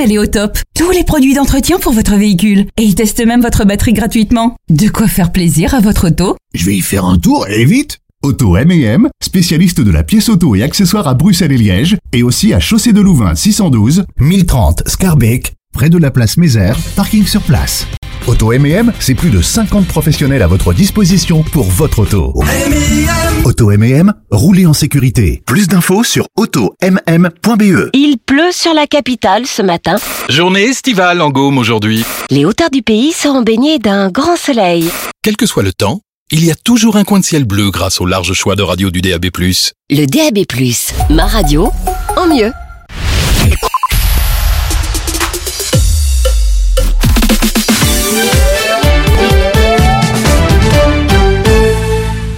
elle est au top. Tous les produits d'entretien pour votre véhicule. Et ils testent même votre batterie gratuitement. De quoi faire plaisir à votre auto Je vais y faire un tour et vite Auto M&M, spécialiste de la pièce auto et accessoires à Bruxelles et Liège, et aussi à Chaussée de Louvain 612, 1030 Scarbeck, près de la place Mézère, parking sur place. Auto M&M, c'est plus de 50 professionnels à votre disposition pour votre auto. Auto M&M, roulez en sécurité. Plus d'infos sur automm.be. Il pleut sur la capitale ce matin. Journée estivale en Gaume aujourd'hui. Les hauteurs du pays seront baignées d'un grand soleil. Quel que soit le temps, il y a toujours un coin de ciel bleu grâce au large choix de radio du DAB+. Le DAB+, ma radio, en mieux.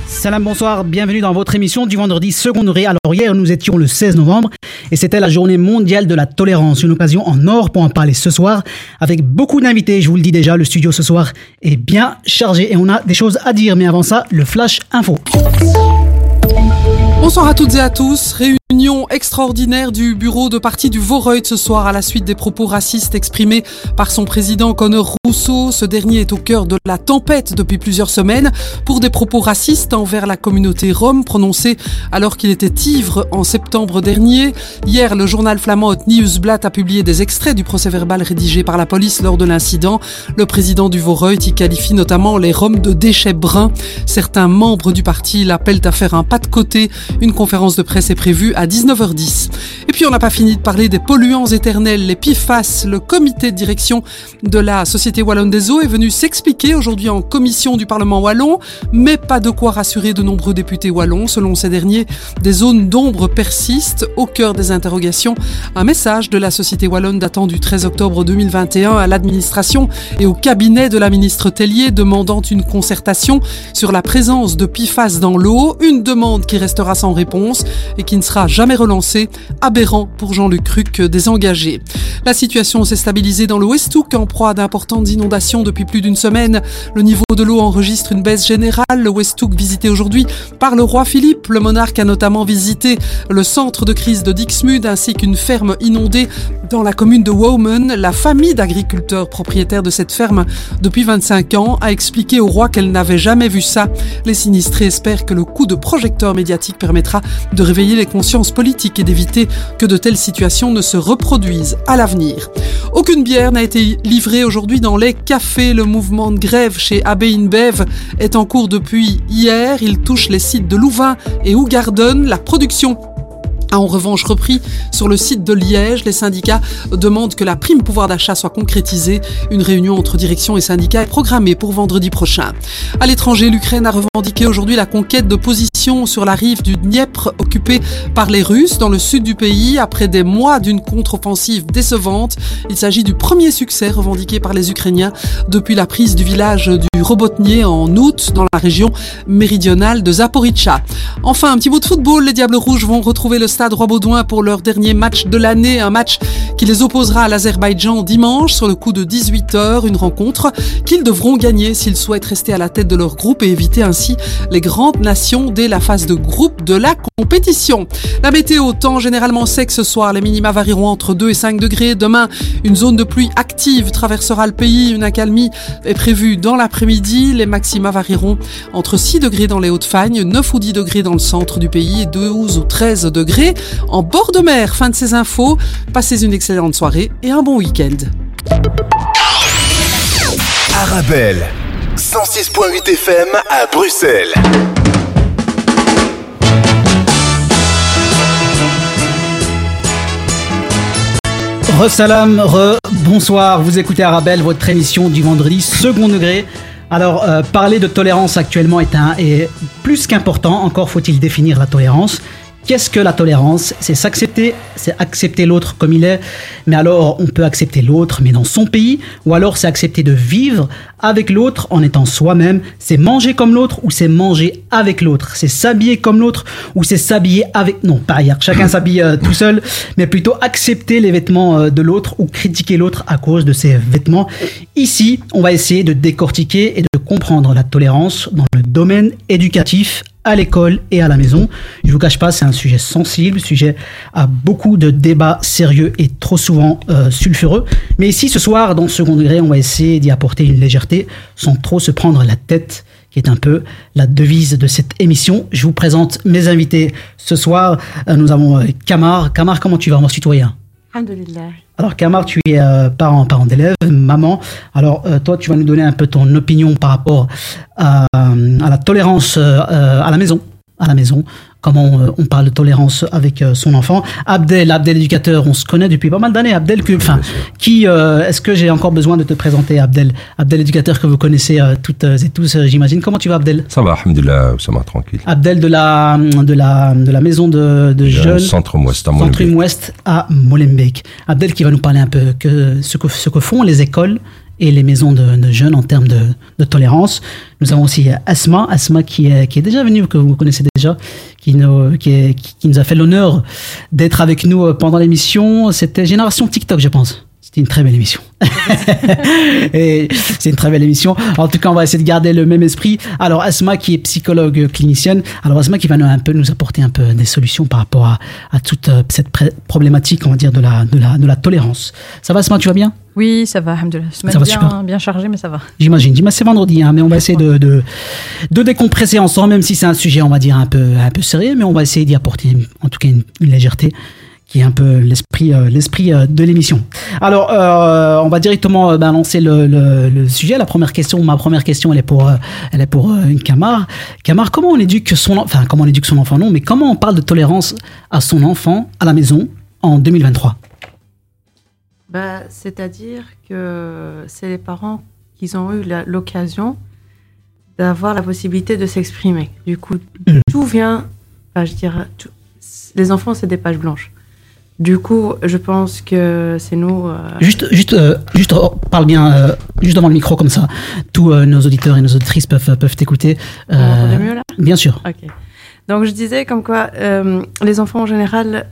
Salam, bonsoir, bienvenue dans votre émission du vendredi second degré. Alors hier, nous étions le 16 novembre et c'était la journée mondiale de la tolérance. Une occasion en or pour en parler ce soir avec beaucoup d'invités. Je vous le dis déjà, le studio ce soir est bien chargé et on a des choses à dire. Mais avant ça, le flash info. Bonsoir à toutes et à tous. Réunion extraordinaire du bureau de parti du Voreut ce soir à la suite des propos racistes exprimés par son président Conor Rousseau. Ce dernier est au cœur de la tempête depuis plusieurs semaines pour des propos racistes envers la communauté rome prononcés alors qu'il était ivre en septembre dernier. Hier, le journal flamand Hot Nieuwsblad a publié des extraits du procès verbal rédigé par la police lors de l'incident. Le président du Voreut y qualifie notamment les Roms de déchets bruns. Certains membres du parti l'appellent à faire un pas de côté une conférence de presse est prévue à 19h10. Et puis on n'a pas fini de parler des polluants éternels, les PFAS. Le comité de direction de la Société Wallonne des Eaux est venu s'expliquer aujourd'hui en commission du Parlement wallon, mais pas de quoi rassurer de nombreux députés wallons. Selon ces derniers, des zones d'ombre persistent au cœur des interrogations. Un message de la Société Wallonne datant du 13 octobre 2021 à l'administration et au cabinet de la ministre Tellier demandant une concertation sur la présence de PFAS dans l'eau, une demande qui restera sans réponse et qui ne sera jamais relancé. Aberrant pour Jean-Luc Cruc désengagé. La situation s'est stabilisée dans le Westhoek en proie d'importantes inondations depuis plus d'une semaine. Le niveau de l'eau enregistre une baisse générale. Le Westhoek visité aujourd'hui par le roi Philippe. Le monarque a notamment visité le centre de crise de Dixmude ainsi qu'une ferme inondée dans la commune de Women. La famille d'agriculteurs propriétaires de cette ferme depuis 25 ans a expliqué au roi qu'elle n'avait jamais vu ça. Les sinistrés espèrent que le coup de projecteur médiatique permettra de réveiller les consciences politiques et d'éviter que de telles situations ne se reproduisent à l'avenir. Aucune bière n'a été livrée aujourd'hui dans les cafés. Le mouvement de grève chez AB InBev est en cours depuis hier. Il touche les sites de Louvain et Ougarden. La production a en revanche repris sur le site de Liège. Les syndicats demandent que la prime pouvoir d'achat soit concrétisée. Une réunion entre direction et syndicats est programmée pour vendredi prochain. À l'étranger, l'Ukraine a revendiqué aujourd'hui la conquête de positions sur la rive du Dniepr occupée par les Russes dans le sud du pays après des mois d'une contre-offensive décevante. Il s'agit du premier succès revendiqué par les Ukrainiens depuis la prise du village du Robotnier en août dans la région méridionale de Zaporizhzhia. Enfin, un petit bout de football. Les Diables Rouges vont retrouver le Stade Roi-Baudouin pour leur dernier match de l'année, un match qui les opposera à l'Azerbaïdjan dimanche sur le coup de 18h, une rencontre qu'ils devront gagner s'ils souhaitent rester à la tête de leur groupe et éviter ainsi les grandes nations dès la phase de groupe de la compétition. La météo, temps généralement sec ce soir, les minima varieront entre 2 et 5 degrés. Demain, une zone de pluie active traversera le pays, une accalmie est prévue dans l'après-midi, les maxima varieront entre 6 degrés dans les Hauts-de-Fagne, 9 ou 10 degrés dans le centre du pays et 12 ou 13 degrés en bord de mer. Fin de ces infos. Passez une excellente soirée et un bon week-end. Arabelle, 106.8 FM à Bruxelles. Re-salam, re-bonsoir. Vous écoutez Arabelle, votre émission du vendredi second degré. Alors, euh, parler de tolérance actuellement est, un, est plus qu'important. Encore faut-il définir la tolérance. Qu'est-ce que la tolérance? C'est s'accepter, c'est accepter l'autre comme il est, mais alors on peut accepter l'autre mais dans son pays, ou alors c'est accepter de vivre avec l'autre en étant soi-même, c'est manger comme l'autre ou c'est manger avec l'autre, c'est s'habiller comme l'autre ou c'est s'habiller avec... Non, pas hier, chacun s'habille euh, tout seul, mais plutôt accepter les vêtements euh, de l'autre ou critiquer l'autre à cause de ses vêtements. Ici, on va essayer de décortiquer et de comprendre la tolérance dans le domaine éducatif à l'école et à la maison. Je vous cache pas, c'est un sujet sensible, sujet à beaucoup de débats sérieux et trop souvent euh, sulfureux. Mais ici, ce soir, dans Second Degré, on va essayer d'y apporter une légèreté sans trop se prendre la tête, qui est un peu la devise de cette émission. Je vous présente mes invités ce soir. Euh, nous avons euh, Kamar. Kamar, comment tu vas, mon citoyen? Alhamdulillah. alors Kamar, tu es euh, parent, parent d'élève, maman. Alors euh, toi, tu vas nous donner un peu ton opinion par rapport à, à la tolérance euh, à la maison, à la maison. Comment euh, on parle de tolérance avec euh, son enfant. Abdel, Abdel éducateur, on se connaît depuis pas mal d'années. Abdel, que, enfin, qui euh, est-ce que j'ai encore besoin de te présenter, Abdel, Abdel éducateur que vous connaissez toutes et tous, j'imagine. Comment tu vas, Abdel? Ça va, alhamdulillah, ça va tranquille. Abdel de la de la de la maison de, jeunes. Centre Molenbeek. Ouest à Molenbeek. Abdel qui va nous parler un peu que ce que, ce que font les écoles et les maisons de, de jeunes en termes de, tolérance. Nous avons aussi Asma, Asma qui est, déjà venue, que vous connaissez déjà, qui nous, qui, nous a fait l'honneur d'être avec nous pendant l'émission. C'était Génération TikTok, je pense. C'était une très belle émission. C'est une très belle émission. En tout cas, on va essayer de garder le même esprit. Alors, Asma, qui est psychologue clinicienne. Alors, Asma, qui va nous, un peu nous apporter un peu des solutions par rapport à, à toute euh, cette problématique, on va dire, de la, de la, de la tolérance. Ça va, Asma, tu vas bien? Oui, ça va, Ça va bien, super. bien chargée, mais ça va. J'imagine. J'imagine, c'est vendredi, hein, mais on va essayer de, de, de décompresser ensemble, même si c'est un sujet, on va dire, un peu, un peu sérieux, mais on va essayer d'y apporter, en tout cas, une, une légèreté qui est un peu l'esprit, euh, l'esprit euh, de l'émission. Alors, euh, on va directement ben, lancer le, le, le sujet. La première question, ma première question, elle est pour, elle est pour une Camar. Camar, comment on éduque son, en- enfin, comment on éduque son enfant, non, mais comment on parle de tolérance à son enfant à la maison en 2023 Bah, C'est-à-dire que c'est les parents qui ont eu l'occasion d'avoir la possibilité de s'exprimer. Du coup, tout vient, bah, je dirais, tout- les enfants, c'est des pages blanches. Du coup, je pense que c'est nous. euh, Juste, juste, euh, juste, oh, parle bien, euh, juste devant le micro comme ça. Tous nos auditeurs et nos auditrices peuvent, peuvent t'écouter. m'entendez mieux là? Bien sûr. Ok. Donc je disais comme quoi les enfants en général,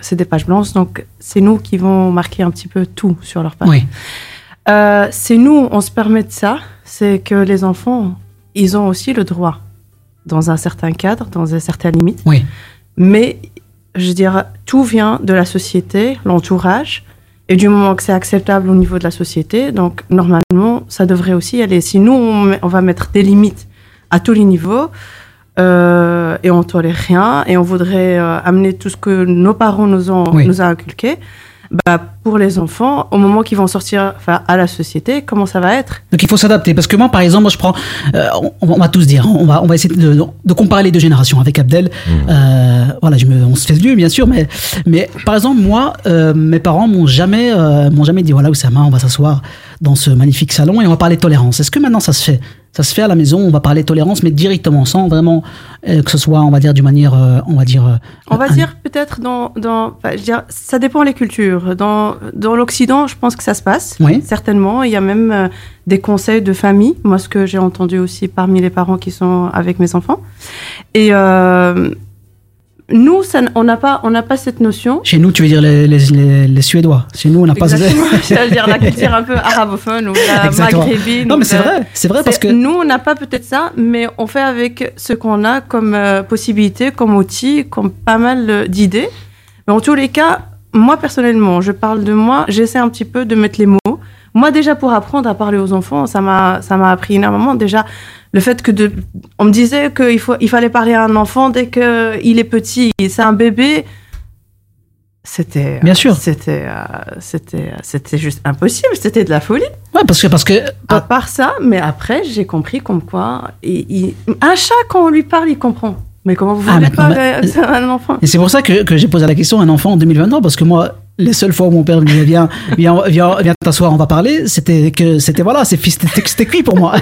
c'est des pages blanches, donc c'est nous qui vont marquer un petit peu tout sur leur page. Oui. C'est nous, on se permet de ça, c'est que les enfants, ils ont aussi le droit, dans un certain cadre, dans une certaine limite. Oui. Mais je dirais, tout vient de la société, l'entourage, et du moment que c'est acceptable au niveau de la société, donc normalement, ça devrait aussi aller. Si nous, on, va mettre des limites à tous les niveaux, euh, et on tolère rien, et on voudrait euh, amener tout ce que nos parents nous ont, Oui. nous a inculqué, bah, pour les enfants, au moment qu'ils vont sortir enfin, à la société, comment ça va être? Donc il faut s'adapter. Parce que moi, par exemple, moi je prends, euh, on, on va tous dire, on va, on va essayer de, de comparer les deux générations avec Abdel. Euh, voilà, je me, on se fait vieux, bien sûr, mais, mais par exemple, moi, euh, mes parents m'ont jamais, euh, m'ont jamais dit, voilà, Oussama, on va s'asseoir dans ce magnifique salon et on va parler tolérance. Est-ce que maintenant ça se fait? Ça se fait à la maison, on va parler tolérance, mais directement, sans vraiment euh, que ce soit, on va dire, d'une manière, euh, on va dire. euh, On va un- dire peut-être dans, dans je veux dire, ça dépend les cultures. Dans, dans l'Occident, je pense que ça se passe. Oui. Certainement. Il y a même des conseils de famille. Moi, ce que j'ai entendu aussi parmi les parents qui sont avec mes enfants. Et euh, nous, ça, on n'a pas, on n'a pas cette notion. Chez nous, tu veux dire les, les, les, les Suédois. Chez nous, on n'a pas. C'est-à-dire la culture un peu arabophone ou la Exactement. maghrébine. Non, mais c'est vrai, c'est vrai parce que. Nous, on n'a pas peut-être ça, mais on fait avec ce qu'on a comme euh, possibilité, comme outil, comme pas mal d'idées. Mais en tous les cas, moi personnellement, je parle de moi, j'essaie un petit peu de mettre les mots. Moi, déjà, pour apprendre à parler aux enfants, ça m'a, ça m'a appris énormément. Déjà, le fait que de, on me disait qu'il faut, il fallait parler à un enfant dès qu'il est petit, c'est un bébé. C'était, Bien sûr. c'était, euh, c'était, c'était juste impossible. C'était de la folie. Ouais, parce que parce que À part ça, mais après, j'ai compris comme quoi, il, il- un chat, quand on lui parle, il comprend. Mais comment vous Ah, voulez mais- à un enfant? Et c'est pour ça que, que j'ai posé la question à un enfant en 2023, parce que moi, les seules fois où mon père me disait viens, viens, viens, viens t'asseoir, on va parler, c'était que c'était voilà, c'est c'était c'était écrit pour moi.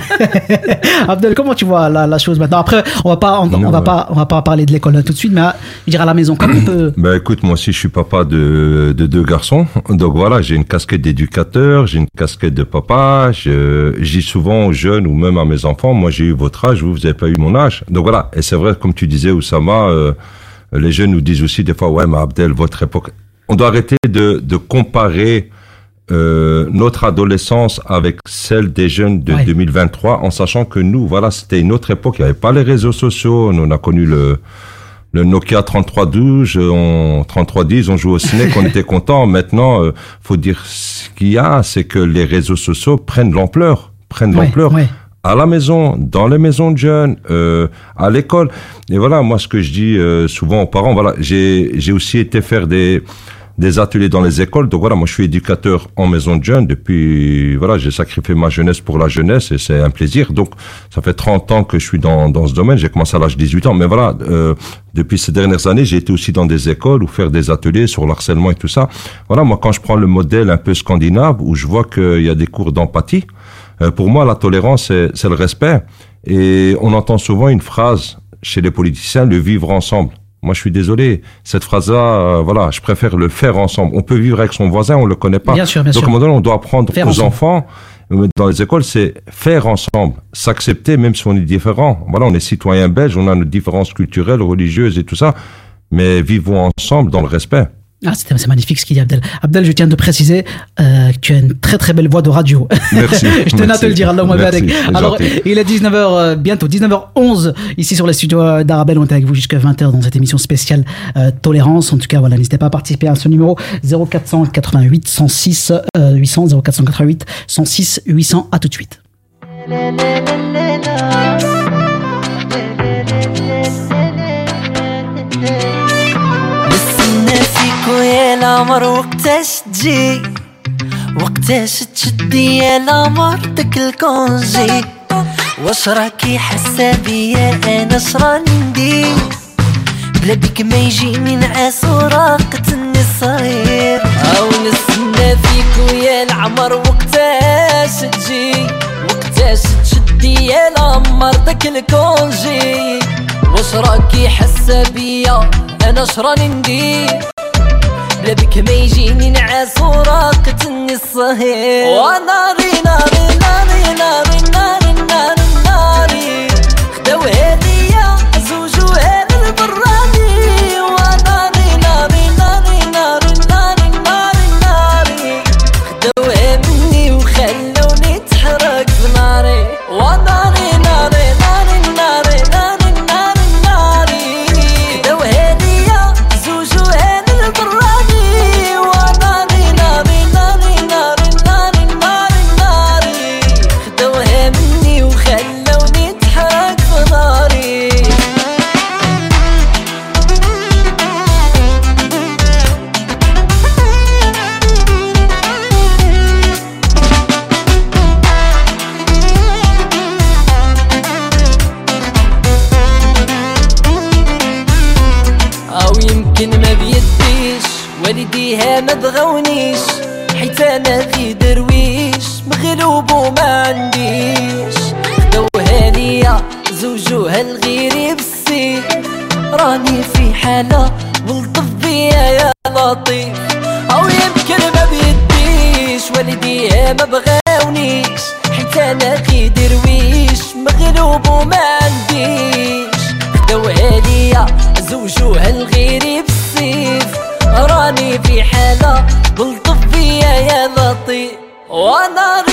Abdel, comment tu vois la, la chose maintenant? Après, on va pas, on, on va Ouais. pas, on va pas parler de l'école tout de suite, mais à, je dirais à la maison, comment on peut Ben écoute, moi aussi je suis papa de, de deux garçons, donc voilà, j'ai une casquette d'éducateur, j'ai une casquette de papa. Je, je dis souvent aux jeunes ou même à mes enfants, moi j'ai eu votre âge, vous vous avez pas eu mon âge. Donc voilà, et c'est vrai comme tu disais Oussama, euh, les jeunes nous disent aussi des fois ouais mais Abdel, votre époque. On doit arrêter de, de comparer euh, notre adolescence avec celle des jeunes de Ouais. 2023, en sachant que nous, voilà, c'était une autre époque. Il n'y avait pas les réseaux sociaux. Nous, on a connu le le Nokia 3312, on 3310, on jouait au ciné, qu'on était content. Maintenant, euh, faut dire ce qu'il y a, c'est que les réseaux sociaux prennent l'ampleur, prennent Ouais, l'ampleur ouais. À la maison, dans les maisons de jeunes, euh, à l'école. Et voilà, moi, ce que je dis euh, souvent aux parents, voilà, j'ai aussi été faire des des ateliers dans les écoles. Donc voilà, moi, je suis éducateur en maison de jeunes depuis, voilà, j'ai sacrifié ma jeunesse pour la jeunesse et c'est un plaisir. Donc, ça fait 30 ans que je suis dans, dans ce domaine. J'ai commencé à l'âge de 18 ans. Mais voilà, euh, depuis ces dernières années, j'ai été aussi dans des écoles ou faire des ateliers sur le harcèlement et tout ça. Voilà, moi, quand je prends le modèle un peu scandinave où je vois qu'il y a des cours d'empathie, euh, pour moi, la tolérance, c'est le respect. Et on entend souvent une phrase chez les politiciens, le vivre ensemble. Moi, je suis désolé. Cette phrase-là, euh, voilà, je préfère le faire ensemble. On peut vivre avec son voisin, on le connaît pas. Bien sûr, bien Donc, sûr. donné, on doit apprendre Faire aux ensemble. enfants, euh, dans les écoles, c'est faire ensemble, s'accepter même si on est différent. Voilà, on est citoyens belges, on a nos différences culturelles, religieuses et tout ça, mais vivons ensemble dans le respect. Ah, c'est magnifique ce qu'il dit, Abdel. Abdel, je tiens de préciser euh, que tu as une très très belle voix de radio. Merci. je tenais à te le dire, Allah Merci, Moubarak. c'est Alors, il est 19h, euh, bientôt 19h11, ici sur les studios euh, d'Arabelle. On est avec vous jusqu'à 20h dans cette émission spéciale euh, Tolérance. En tout cas, voilà, n'hésitez pas à participer à ce numéro 0488 106 euh, 800, 0488 106 800. À tout de suite. فيك ويا العمر وقتاش تجي؟ وقتاش تشدي يا العمر داك الكونجي؟ واش راكي حاسة بيا أنا شراني ندير؟ بلا بيك ما يجيني نعاس وراقتني الصغير أو نستنى فيك ويا العمر وقتاش تجي؟ وقتاش تشدي يا العمر داك الكونجي؟ واش راكي حاسة بيا؟ أنا شراني ندير؟ بلا بك ما يجيني نعاس وراقتني الصهير وناري ناري ناري ناري ناري ناري. بالسيف راني في حالة ولطف بيا يا لطيف. أو يمكن ما بيديش والديها ما بغاونيش. أنا في درويش مغلوب وما عنديش. خدوها ليا زوجوها الغيري بالسيف راني في حالة بلطف بيا يا لطيف. وناري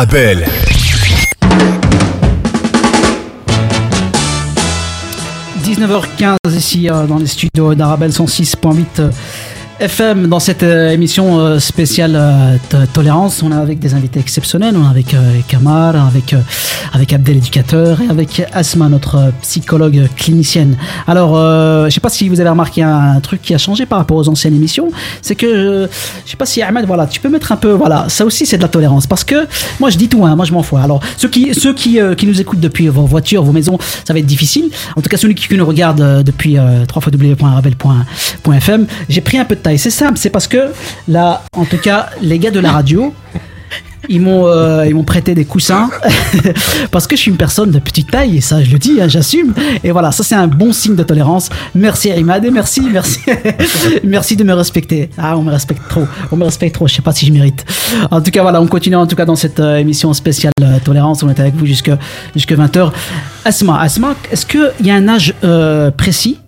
Arabelle. – 19h15 ici euh, dans les studios d'Arabelle 106.8 euh, FM dans cette euh, émission euh, spéciale euh, tolérance. On est avec des invités exceptionnels. On est avec euh, Kamar, avec, euh, avec Abdel éducateur et avec Asma, notre psychologue clinicienne. Alors, je sais pas si vous avez remarqué un, truc qui a changé par rapport aux anciennes émissions. C'est que, je sais pas si Ahmed, voilà, tu peux mettre un peu, voilà, ça aussi c'est de la tolérance. Parce que moi je dis tout, hein, moi je m'en fous. Alors, ceux qui, ceux qui, qui nous écoutent depuis vos voitures, vos maisons, ça va être difficile. En tout cas, celui qui, nous regarde depuis euh, www.arabelle.fm, j'ai pris un peu de taille. C'est simple, c'est parce que là, en tout cas, les gars de la radio, ils m'ont euh, prêté des coussins parce que je suis une personne de petite taille et ça je le dis hein, j'assume. Et voilà ça c'est un bon signe de tolérance. Merci Imad et merci merci merci de me respecter. Ah on me respecte trop on me respecte trop je sais pas si je mérite. En tout cas voilà on continue en tout cas dans cette euh, émission spéciale euh, tolérance. On est avec vous jusque jusque 20h Asma Asma est-ce que il y a un âge précis?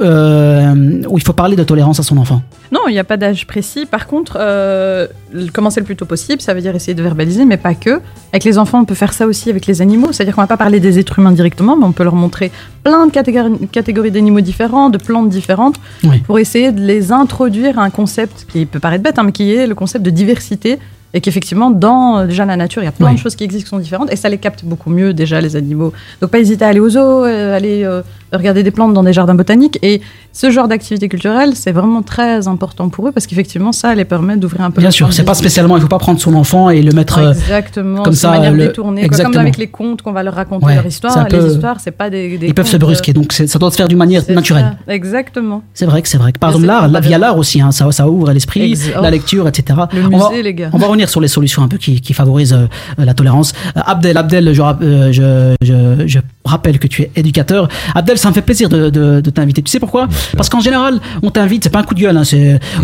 Euh, où il faut parler de tolérance à son enfant Non, il n'y a pas d'âge précis. Par contre, euh, commencer le plus tôt possible, ça veut dire essayer de verbaliser, mais pas que. Avec les enfants, on peut faire ça aussi avec les animaux. C'est-à-dire qu'on va pas parler des êtres humains directement, mais on peut leur montrer plein de catégories, catégories d'animaux différents, de plantes différentes, Oui. pour essayer de les introduire à un concept qui peut paraître bête, hein, mais qui est le concept de diversité. Et qu'effectivement, dans euh, déjà la nature, il y a plein Oui. de choses qui existent qui sont différentes, et ça les capte beaucoup mieux déjà les animaux. Donc pas hésiter à aller aux zoos, euh, aller euh, regarder des plantes dans des jardins botaniques. Et ce genre d'activité culturelle, c'est vraiment très important pour eux parce qu'effectivement, ça les permet d'ouvrir un peu. bien sûr c'est pas spécialement il faut pas prendre son enfant et le mettre euh, Exactement, comme ça, manière le- détournée. quoi. exactement. Comme avec les contes qu'on va leur raconter Ouais, leur histoire. peu- Les histoires, c'est pas des. des ils peuvent se contes, brusquer, donc ça doit se faire d'une euh, manière naturelle. ça, Exactement. C'est vrai que c'est vrai par exemple l'art, la, via l'art aussi, hein, ça, ça ouvre l'esprit, Ex- la oh. lecture, etc. Le on, va, musée, les gars. on va revenir sur les solutions un peu qui, qui favorisent euh, la tolérance. Euh, Abdel, Abdel, je, rap- euh, je, je, je rappelle que tu es éducateur. Abdel, ça me fait plaisir de, de, de t'inviter. Tu sais pourquoi Parce qu'en général, on t'invite, c'est pas un coup de gueule, hein,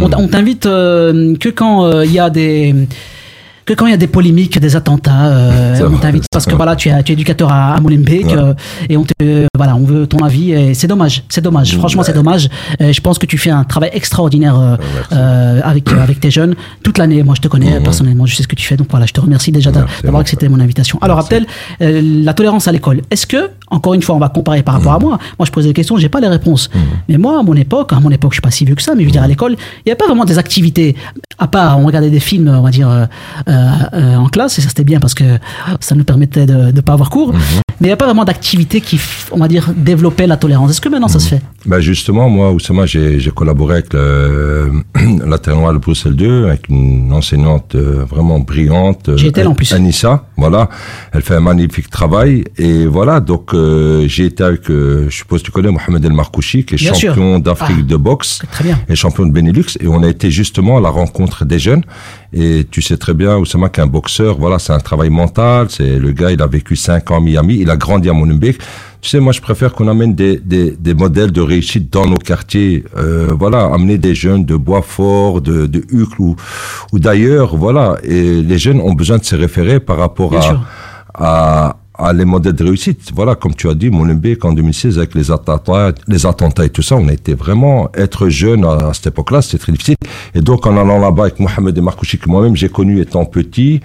on, on t'invite euh, que quand euh, il y a des que quand il y a des polémiques, des attentats, euh, on t'invite parce que voilà, tu es, tu es éducateur à, à Molenbeek Ouais. euh, et on te, voilà, on veut ton avis et c'est dommage, c'est dommage. Franchement, c'est dommage. Je pense que tu fais un travail extraordinaire euh, euh, avec euh, avec tes jeunes toute l'année. Moi, je te connais Mhm. personnellement, je sais ce que tu fais. Donc voilà, je te remercie déjà d'avoir accepté mon invitation. Alors. Abdel, euh, la tolérance à l'école. Est-ce que, encore une fois, on va comparer par rapport à moi. Moi, je pose des questions, j'ai pas les réponses. Mais moi, à mon époque, à mon époque, je suis pas si vieux que ça, mais je veux dire à l'école, il y a pas vraiment des activités à part on regardait des films, on va dire euh, euh, euh, en classe et ça c'était bien parce que ça nous permettait de ne pas avoir cours. Mhm. Mais il n'y a pas vraiment d'activité qui, on va dire, développait la tolérance. Est-ce que maintenant ça se fait? Ben justement, moi, Oussama, j'ai j'ai collaboré avec le, la terminale Bruxelles 2, avec une enseignante euh, vraiment brillante. euh, là, en plus. Anissa, voilà. Elle fait un magnifique travail. Et voilà, donc euh, j'ai été avec, euh, je suppose que tu connais Mohamed El Markouchi, qui est Bien champion d'Afrique Ah. de boxe Très bien. et champion de Benelux. Et on a été justement à la rencontre des jeunes. Et tu sais très bien, Oussama, qu'un boxeur, voilà, c'est un travail mental. C'est le gars, il a vécu cinq ans à Miami, il a grandi à Molenbeek. Tu sais, moi, je préfère qu'on amène des, des, des modèles de réussite dans nos quartiers. Euh, voilà, amener des jeunes de Boisfort, de, de Hucle ou, ou d'ailleurs, voilà. Et les jeunes ont besoin de se référer par rapport à, à, à les modèles de réussite. Voilà, comme tu as dit, Molenbeek en 2016 avec les attentats, les attentats et tout ça, on a été vraiment être jeune à, cette époque-là, c'était très difficile. Et donc en allant là-bas avec Mohamed et Markouchi que moi-même j'ai connu étant petit,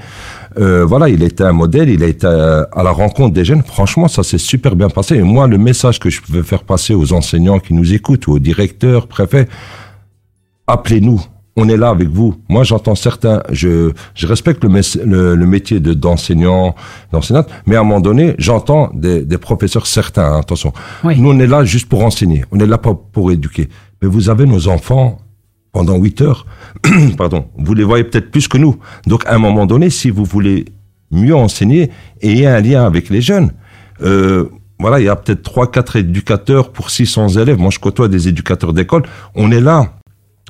euh, voilà, il était un modèle, il a été à, à la rencontre des jeunes. Franchement, ça s'est super bien passé. Et moi, le message que je veux faire passer aux enseignants qui nous écoutent, ou aux directeurs, préfets, appelez-nous. On est là avec vous. Moi, j'entends certains, je, je respecte le, le, le métier de, d'enseignant, d'enseignante, mais à un moment donné, j'entends des, des professeurs certains, hein, attention. Oui. Nous, on est là juste pour enseigner. On est là pas pour éduquer. Mais vous avez nos enfants pendant 8 heures. Pardon. Vous les voyez peut-être plus que nous. Donc, à un moment donné, si vous voulez mieux enseigner, ayez un lien avec les jeunes. Euh, voilà, il y a peut-être trois, quatre éducateurs pour 600 élèves. Moi, je côtoie des éducateurs d'école. On est là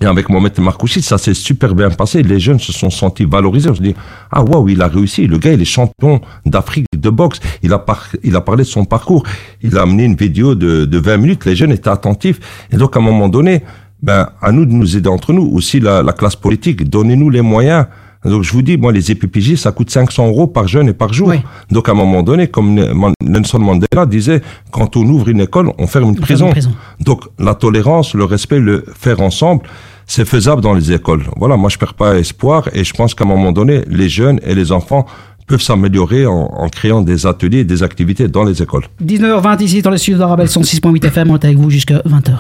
Et avec Mohamed Marcouchi, ça s'est super bien passé. Les jeunes se sont sentis valorisés. On se dit, ah waouh, il a réussi. Le gars, il est champion d'Afrique de boxe. Il a, parlé de son parcours. Il a amené une vidéo de, de 20 minutes. Les jeunes étaient attentifs. Et donc, à un moment donné, ben, à nous de nous aider entre nous. Aussi, la classe politique, donnez-nous les moyens. Donc, je vous dis, moi, les EPPJ, ça coûte 500 euros par jeune et par jour. Donc, à un moment donné, comme Nelson Mandela disait, quand on ouvre une école, on ferme une prison. une prison. Donc la tolérance, le respect, le faire ensemble, c'est faisable dans les écoles. Voilà, moi je perds pas espoir et je pense qu'à un moment donné, les jeunes et les enfants peuvent s'améliorer en, en créant des ateliers et des activités dans les écoles. 19h20 ici dans le studio d'Arabelle 106.8 FM, on est avec vous jusqu'à 20h.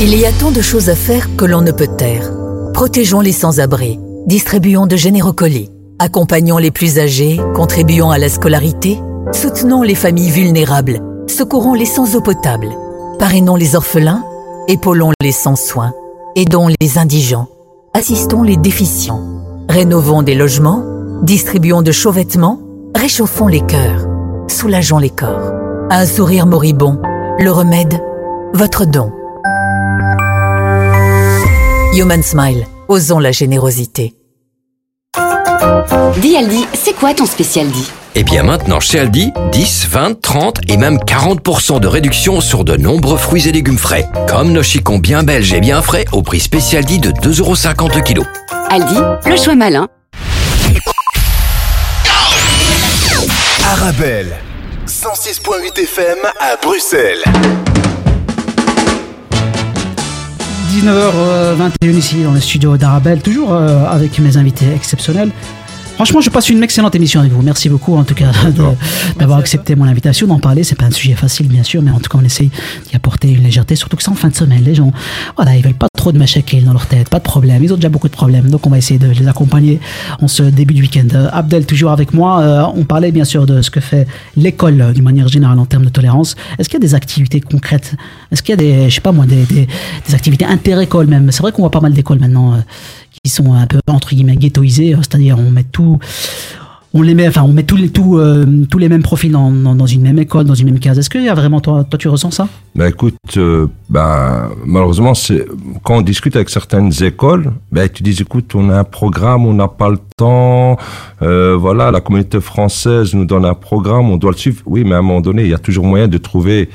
Il y a tant de choses à faire que l'on ne peut taire. Protégeons les sans-abri, distribuons de généreux colis, accompagnons les plus âgés, contribuons à la scolarité, soutenons les familles vulnérables, secourons les sans eau potable, parrainons les orphelins, épaulons les sans soins, aidons les indigents, assistons les déficients, rénovons des logements, distribuons de chauds vêtements, réchauffons les cœurs, soulageons les corps. Un sourire moribond, le remède, votre don. Human Smile, osons la générosité. Dis Aldi, c'est quoi ton spécial dit Et Eh bien maintenant chez Aldi, 10, 20, 30 et même 40% de réduction sur de nombreux fruits et légumes frais. Comme nos chicons bien belges et bien frais au prix spécial dit de 2,50€ le kilo. Aldi, le choix malin. Arabelle, 106.8 FM à Bruxelles. 19h21 ici dans le studio d'Arabelle, toujours euh, avec mes invités exceptionnels. Franchement, je passe une excellente émission avec vous. Merci beaucoup, en tout cas, d'avoir accepté mon invitation, d'en parler. C'est pas un sujet facile, bien sûr, mais en tout cas, on essaye d'y apporter une légèreté, surtout que c'est en fin de semaine. Les gens, voilà, ils veulent pas trop de machakil dans leur tête, pas de problème. Ils ont déjà beaucoup de problèmes, donc on va essayer de les accompagner en ce début de week-end. Euh, Abdel, toujours avec moi. Euh, on parlait bien sûr de ce que fait l'école euh, d'une manière générale en termes de tolérance. Est-ce qu'il y a des activités concrètes? Est-ce qu'il y a des, je sais pas moi, des, des, des activités inter-écoles même? C'est vrai qu'on voit pas mal d'écoles maintenant sont un peu entre guillemets ghettoisées, euh, c'est-à-dire on met tout, on les met, enfin on met tous les tout, euh, tous les mêmes profils dans, une même école, dans une même case. Est-ce a vraiment toi, tu ressens ça? Ben écoute, euh, ben malheureusement, quand on discute avec certaines écoles, ben tu dis écoute, on a un programme, on n'a pas le temps, euh, voilà, la communauté française nous donne un programme, on doit le suivre. Oui, mais à un moment donné, il y a toujours moyen de trouver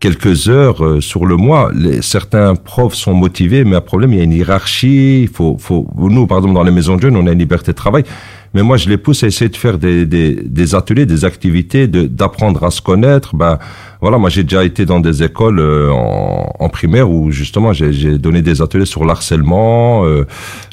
quelques heures euh, sur le mois. Les, certains profs sont motivés, mais un problème, il y a une hiérarchie. Il faut, faut, nous, par exemple, dans les maisons de jeunes, on a une liberté de travail. Mais moi, je les pousse à essayer de faire des, des, des ateliers, des activités, de- d'apprendre à se connaître. Ben, voilà, moi, j'ai déjà été dans des écoles euh, en, en primaire où justement, j'ai donné des ateliers sur l'harcèlement, euh,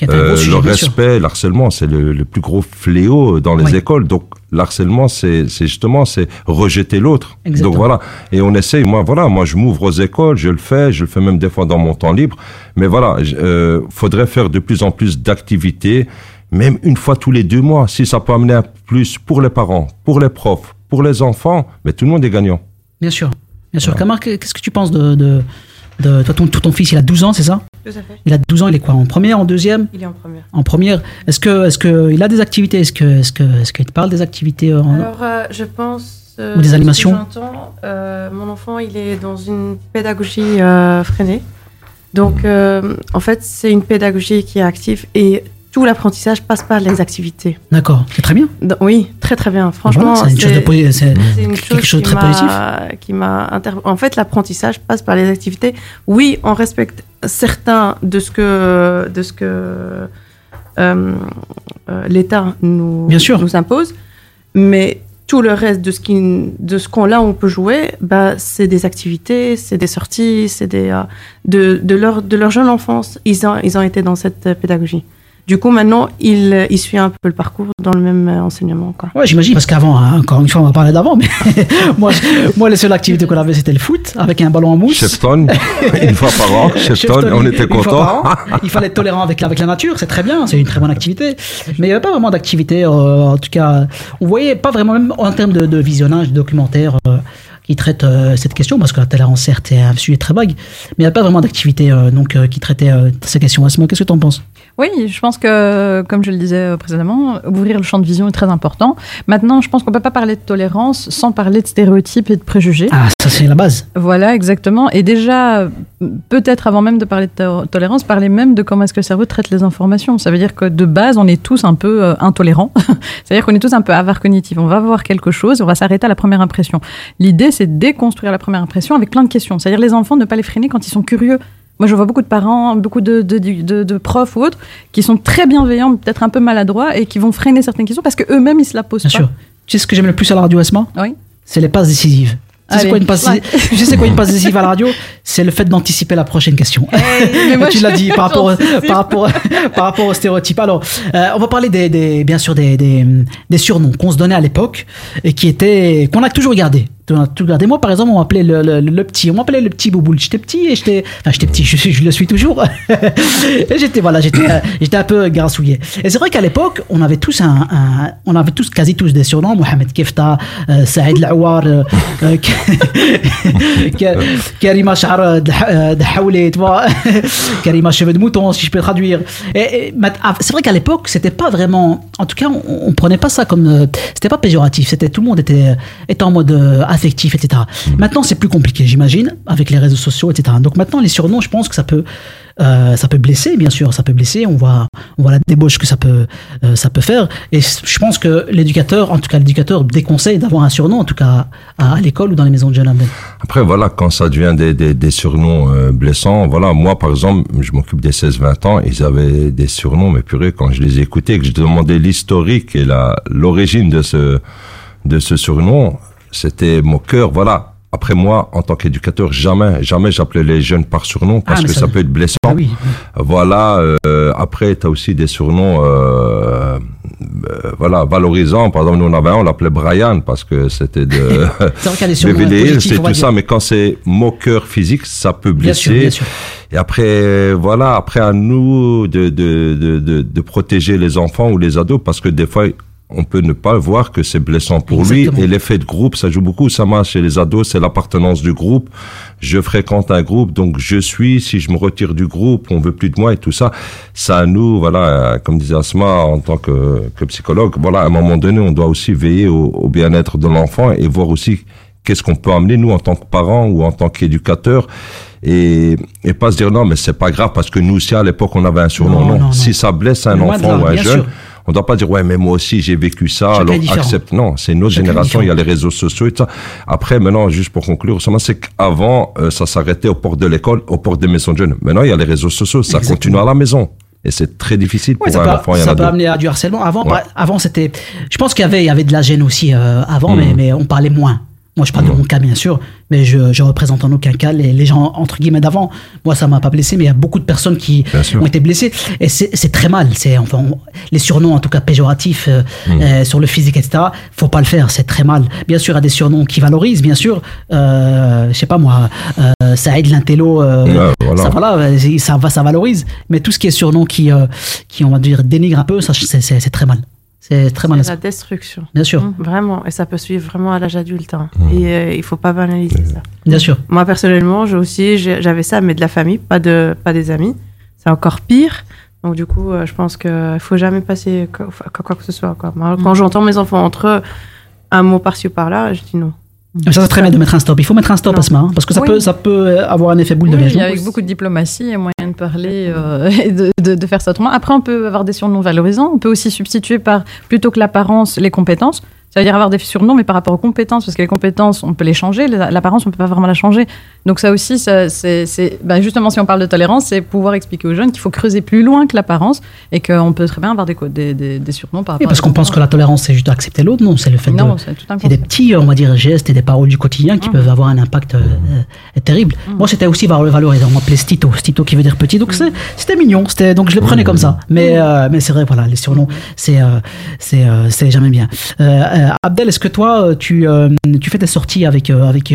euh, le respect. L'harcèlement, c'est le, le plus gros fléau dans les écoles. Donc, l'harcèlement, c'est c'est justement, c'est rejeter l'autre. Donc voilà. Et on essaye. Moi, voilà, moi, je m'ouvre aux écoles, je le fais, je le fais même des fois dans mon temps libre. Mais voilà, euh, faudrait faire de plus en plus d'activités, même une fois tous les deux mois. Si ça peut amener un plus pour les parents, pour les profs, pour les enfants, mais tout le monde est gagnant. Bien sûr, bien sûr. Kamar, qu'est-ce que tu penses de, de, de toi, ton, ton fils, il a 12 ans, c'est ça? Tout à fait. Il a 12 ans, il est quoi En première, en deuxième? Il est en première. En première. Est-ce que, est-ce que il a des activités? Est-ce que, est-ce que, est-ce qu'il te parle des activités en- Alors, euh, je pense. euh, Ou des de ce que animations j'entends, euh, Mon enfant, il est dans une pédagogie euh, freinée. Donc, euh, en fait, c'est une pédagogie qui est active et tout l'apprentissage passe par les activités. D'accord, c'est très bien. Donc, oui, très très bien. Franchement, Voilà, c'est une chose de c'est- quelque chose de très positif. Qui m'a inter- En fait, l'apprentissage passe par les activités. Oui, on respecte certains de ce que de ce que euh, euh, l'État nous Bien sûr. nous impose, mais tout le reste de ce qui de ce qu'on là on peut jouer, bah c'est des activités, c'est des sorties, c'est des euh, de, de leur de leur jeune enfance, ils ont ils ont été dans cette pédagogie. Du coup, maintenant, il, il suit un peu le parcours dans le même euh, enseignement. Quoi. Ouais, j'imagine, parce qu'avant, hein, encore une fois, on va parler d'avant, mais moi, moi, la seule activité qu'on avait, c'était le foot, avec un ballon en mousse. Chefton, une fois par an, Chefton, on était an. Il fallait être tolérant avec, avec la nature, c'est très bien, c'est une très bonne activité. Mais il n'y avait pas vraiment d'activité, euh, en tout cas, on voyait pas vraiment, même en termes de, de visionnage, de documentaires euh, qui traitent euh, cette question, parce que la tolérance, certes, est un sujet très vague, mais il n'y a pas vraiment d'activité euh, donc, euh, qui traitait euh, ces questions. Asma, qu'est-ce que tu en penses? Oui, je pense que, comme je le disais précédemment, ouvrir le champ de vision est très important. Maintenant, je pense qu'on ne peut pas parler de tolérance sans parler de stéréotypes et de préjugés. Ah, ça c'est la base. Voilà, exactement. Et déjà, peut-être avant même de parler de to- tolérance, parler même de comment est-ce que le cerveau traite les informations. Ça veut dire que de base, on est tous un peu euh, intolérants. C'est-à-dire qu'on est tous un peu avares cognitifs. On va voir quelque chose, on va s'arrêter à la première impression. L'idée, c'est de déconstruire la première impression avec plein de questions. C'est-à-dire les enfants, ne pas les freiner quand ils sont curieux. Moi, je vois beaucoup de parents, beaucoup de, de, de- de profs ou autres, qui sont très bienveillants, peut-être un peu maladroits, et qui vont freiner certaines questions parce qu'eux-mêmes, ils se la posent Bien pas. sûr. Tu sais ce que j'aime le plus à la radio Esma Oui. C'est les passes décisives. Tu sais quoi une passe ouais. Tu sais c'est quoi une passe décisive à la radio? C'est le fait d'anticiper la prochaine question. moi, tu l'as dit par rapport, par rapport, par rapport aux stéréotypes. Alors, euh, on va parler des, des- bien sûr des, des, des surnoms qu'on se donnait à l'époque et qui étaient qu'on a toujours gardé. On a toujours gardé. Moi, par exemple, on m'appelait le, le, petit. On m'appelait le petit bouboule. J'étais petit et j'étais, enfin, j'étais petit. Je, le suis toujours. et j'étais voilà, j'étais, euh, j'étais un peu grassouillé. Et c'est vrai qu'à l'époque, on avait tous un, on avait tous quasi tous des surnoms. Mohamed Kefta, euh, Saïd Laouar, euh, euh, Ka- Karima Shahar Dahaouli, tu vois, Karima cheveux de mouton, si je peux traduire. Et, ah, c'est vrai qu'à l'époque, c'était pas vraiment, en tout cas, on, on prenait pas ça comme, euh, c'était pas péjoratif. C'était tout le monde était, était en mode euh, affectif, etc. Maintenant, c'est plus compliqué, j'imagine, avec les réseaux sociaux, etc. Donc maintenant, les surnoms, je pense que ça peut, euh, ça peut blesser, bien sûr, ça peut blesser. On voit, on voit la débauche que ça peut, euh, ça peut faire. Et je pense que l'éducateur, en tout cas, l'éducateur déconseille d'avoir un surnom, en tout cas à, l'école ou dans les maisons de jeunes. Après, voilà, quand ça devient des, des, surnoms euh, blessants, voilà, moi, par exemple, je m'occupe des 16-20 ans, ils avaient des surnoms, mais purée, quand je les écoutais, que je demandais l'historique et l'origine de ce, de ce surnom, c'était mon cœur, voilà. Après moi, en tant qu'éducateur, jamais, jamais j'appelais les jeunes par surnom parce Ah, que ça- ça, peut être blessant. Ah oui. Voilà. euh, après, tu as aussi des surnoms, euh, euh, voilà, valorisants. Par exemple, nous on avait un, on l'appelait Brian parce que c'était de C'est vrai qu'il y a des surnoms Beverly Hills et tout dire. ça. Mais quand c'est moqueur physique, ça peut Bien blesser. sûr, bien sûr. Et après, voilà, après à nous de, de, de, de, de protéger les enfants ou les ados parce que des fois, on peut ne pas voir que c'est blessant pour Exactement. lui. Et l'effet de groupe, ça joue beaucoup. Ça marche chez les ados, c'est l'appartenance du groupe. Je fréquente un groupe, donc je suis. Si je me retire du groupe, on veut plus de moi et tout ça. Ça nous, voilà, comme disait Asma, en tant que, que psychologue, voilà, à un moment donné, on doit aussi veiller au, au bien-être de l'enfant et voir aussi qu'est-ce qu'on peut amener nous en tant que parents ou en tant qu'éducateurs et, et pas se dire non mais c'est pas grave parce que nous aussi à l'époque on avait un surnom Non, non, non, non. si ça blesse un enfant ou un jeune sûr. On doit pas dire ouais mais moi aussi j'ai vécu ça alors accepte non c'est une autre Chacun est génération il y a les réseaux sociaux et tout ça après maintenant juste pour conclure c'est qu'avant euh, ça s'arrêtait aux portes de l'école aux portes des maisons de jeunes maintenant il y a les réseaux sociaux ça Exactement. continue à la maison et c'est très difficile pour Ouais, un peut, enfant ça peut amener à du harcèlement. Avant, Ouais. par- avant c'était. Je pense qu'il y avait, il y avait de la gêne aussi euh, avant, Mm. mais, mais on parlait moins. Moi, je parle de mon cas, bien sûr, mais je, je représente en aucun cas les, les gens entre guillemets d'avant. Moi, ça m'a pas blessé, mais il y a beaucoup de personnes qui ont été blessées, et c'est très mal. C'est enfin on- les surnoms, en tout cas péjoratifs, euh, Mm. euh, sur le physique, etc. Faut pas le faire, c'est très mal. Bien sûr, il y a des surnoms qui valorisent, bien sûr. Euh, je sais pas moi, euh, Saïd l'intello, euh, Ouais, voilà. ça voilà, ça va, ça valorise. Mais tout ce qui est surnom qui, euh, qui on va dire dénigre un peu, c'est très mal. C'est très mal. C'est la destruction. Bien sûr, Vraiment. Et ça peut suivre vraiment à l'âge adulte. hein. Et euh, il faut pas banaliser ça. bien sûr. Moi, personnellement, j'ai aussi, j'avais ça, mais de la famille, pas, de, pas des amis. C'est encore pire. Donc, du coup, euh, je pense qu'il faut jamais passer quoi, quoi, quoi que ce soit. Quoi. Moi, Quand j'entends mes enfants entre eux, un mot par-ci ou par-là, je dis non. Ça c'est très bien de mettre un stop. Il faut mettre un stop Non. à ce moment, parce que ça Oui. peut, ça peut avoir un effet boule de neige. avec beaucoup de diplomatie et moyen de parler euh, et de, de- de faire ça autrement. Après, on peut avoir des surnoms valorisants. On peut aussi substituer par, plutôt que l'apparence, les compétences. C'est-à-dire avoir des surnoms, mais par rapport aux compétences, parce que les compétences, on peut les changer, l'apparence, on peut pas vraiment la changer. Donc ça aussi, ça, c'est, c'est- bah, justement, si on parle de tolérance, c'est pouvoir expliquer aux jeunes qu'il faut creuser plus loin que l'apparence et qu'on peut très bien avoir des, co- des, des, des surnoms par Oui, rapport parce à qu'on pense que la tolérance c'est juste accepter l'autre. Non, c'est le fait Non, de. c'est tout un C'est des petits, on va dire, gestes et des paroles du quotidien Mmh. qui peuvent avoir un impact euh, euh, terrible. Moi, c'était aussi valo- valorisant. On m'appelait Stito. Stito qui veut dire petit. Donc, Mmh. c'est- c'était mignon. C'était, donc, je le prenais comme ça. Mais, euh, mais c'est vrai, voilà, les surnoms, c'est, euh, c'est, euh, c'est jamais bien. Euh, Abdel, est-ce que toi, euh, tu, euh, tu fais tes sorties avec, avec,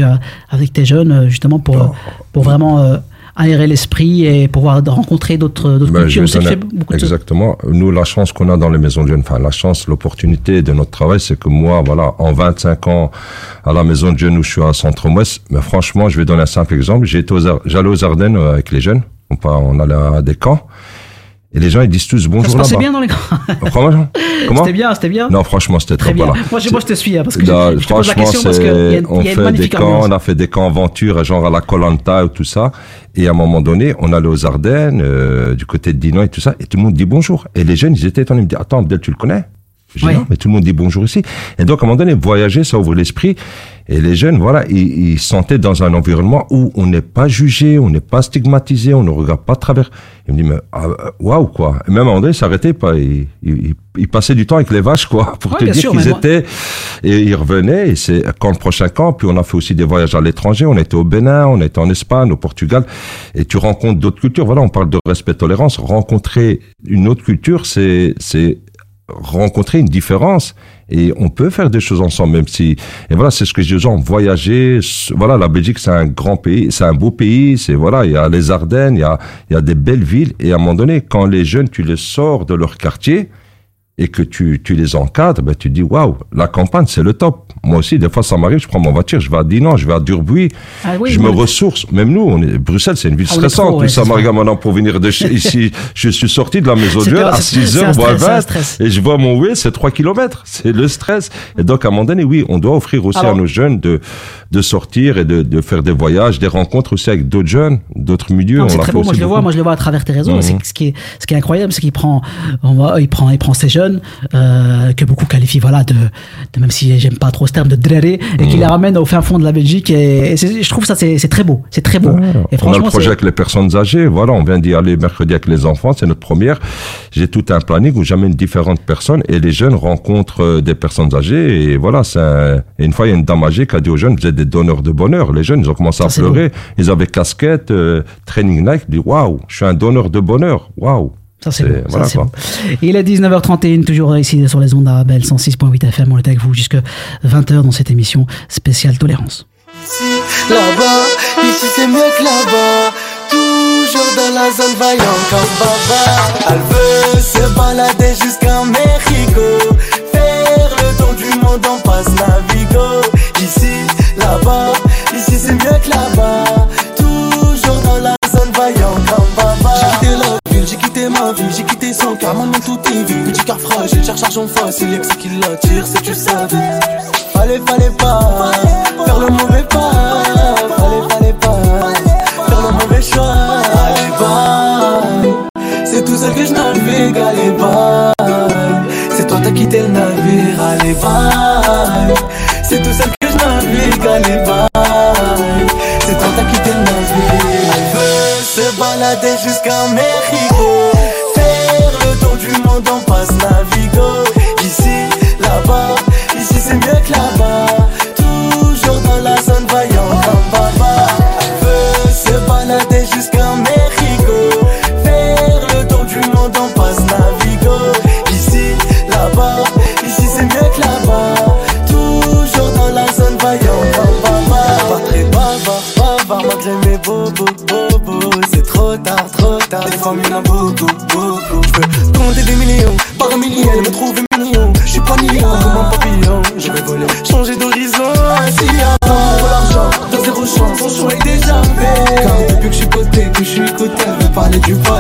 avec tes jeunes, justement, pour, pour vraiment aérer l'esprit et pouvoir rencontrer d'autres, Ben, cultures? beaucoup de- Exactement. Nous, la chance qu'on a dans les maisons de jeunes, enfin, la chance, l'opportunité de notre travail, c'est que moi, voilà, en 25 ans, à la maison de jeunes où je suis à Centre-Ouest, mais franchement, je vais donner un simple exemple. Aux j'allais aux Ardennes avec les jeunes. On, on allait à des camps. Et les gens, ils disent tous bonjour là-bas. bien dans les Comment Comment C'était bien, c'était bien. Non, franchement, c'était Très bien. Voilà. Moi, je, moi, je te suis, hein, parce que Non, je, je te pose la franchement, question parce qu'il y a, c'est- une- on y a une fait des camps, on a fait des camps aventure, genre à la Colanta ou tout ça. Et à un moment donné, on allait aux Ardennes, euh, du côté de Dinan et tout ça, et tout le monde dit bonjour. Et les jeunes, ils étaient étonnés, ils me disent, attends, Abdel, tu le connais? Non, mais tout le monde dit bonjour ici. Et donc, à un moment donné, voyager, ça ouvre l'esprit. Et les jeunes, voilà, ils, ils se sentaient dans un environnement où on n'est pas jugé, on n'est pas stigmatisé, on ne regarde pas de travers. Ils me disent, mais, ah, euh, waouh, quoi. Et même à un moment donné, ils s'arrêtaient pas. Ils, ils, ils passaient du temps avec les vaches, quoi, pour Ouais, te dire qu'ils étaient, et ils revenaient, et c'est quand le prochain camp, puis on a fait aussi des voyages à l'étranger, on était au Bénin, on était en Espagne, au Portugal, et tu rencontres d'autres cultures. Voilà, on parle de respect, tolérance. Rencontrer une autre culture, c'est, c'est rencontrer une différence et on peut faire des choses ensemble même si et voilà c'est ce que je dis aux gens voyager voilà la Belgique c'est un grand pays c'est un beau pays c'est voilà il y a les Ardennes il y a il y a des belles villes et à un moment donné quand les jeunes tu les sors de leur quartier et que tu, tu les encadres, ben tu dis waouh, la campagne c'est le top. Moi aussi, des fois ça m'arrive, je prends mon voiture, je vais à Dinan, je vais à Durbuy, Ah oui, je me ressource. Même nous, on est, Bruxelles c'est une ville Ah, stressante. trop, Tout ouais, ça m'arrive maintenant pour venir de chez ici. Je suis sorti de la maison pas- à c'est- 6 c'est un heures, moins stress, c'est un 20, stress. et je vois mon way, c'est 3 kilomètres. C'est le stress. Et donc à un moment donné, oui, on doit offrir aussi Alors- à nos jeunes de de sortir et de, de faire des voyages, des rencontres aussi avec d'autres jeunes, d'autres milieux. Non, On très beau, moi je le vois, moi je le vois à travers tes réseaux. C'est ce qui est, ce qui est incroyable, c'est qu'il prend, on voit, il prend, il prend ces jeunes euh, que beaucoup qualifient, voilà, de, de même si j'aime pas trop ce terme de dréré, et Mhm. qui les ramène au fin fond de la Belgique. Et, je trouve ça c'est très beau, c'est très beau. Et On a le projet avec les personnes âgées. Voilà, on vient d'y aller mercredi avec les enfants. C'est notre première. J'ai tout un planning où j'amène différentes personnes et les jeunes rencontrent euh, des personnes âgées. Et voilà, c'est un- une fois, il y a une dame âgée qui a dit aux jeunes, vous êtes des donneurs de bonheur. Les jeunes, ils ont commencé à pleurer. Ils avaient casquette, euh, training Nike. Ils disent, waouh, je suis un donneur de bonheur. Waouh. Ça, c'est ça, Voilà. Il est 19h31, toujours ici sur les ondes d'Arabelle 106.8 FM. On est avec vous jusque 20h dans cette émission spéciale tolérance. Là-bas, ici c'est mieux que là-bas. Toujours dans la zone vaillant comme Baba. Elle veut se balader jusqu'à Mexico. Faire le tour du monde en passe Navigo. Ici, là-bas, ici c'est mieux que là-bas. Toujours dans la zone vaillant comme Baba. J'ai j'ai quitté ma vie, j'ai quitté son car maintenant tout est vide. Petit car fragile, cherche argent facile, y'a que ce qui l'attire, c'est tu savais. Fallait, fallait pas elle veut parler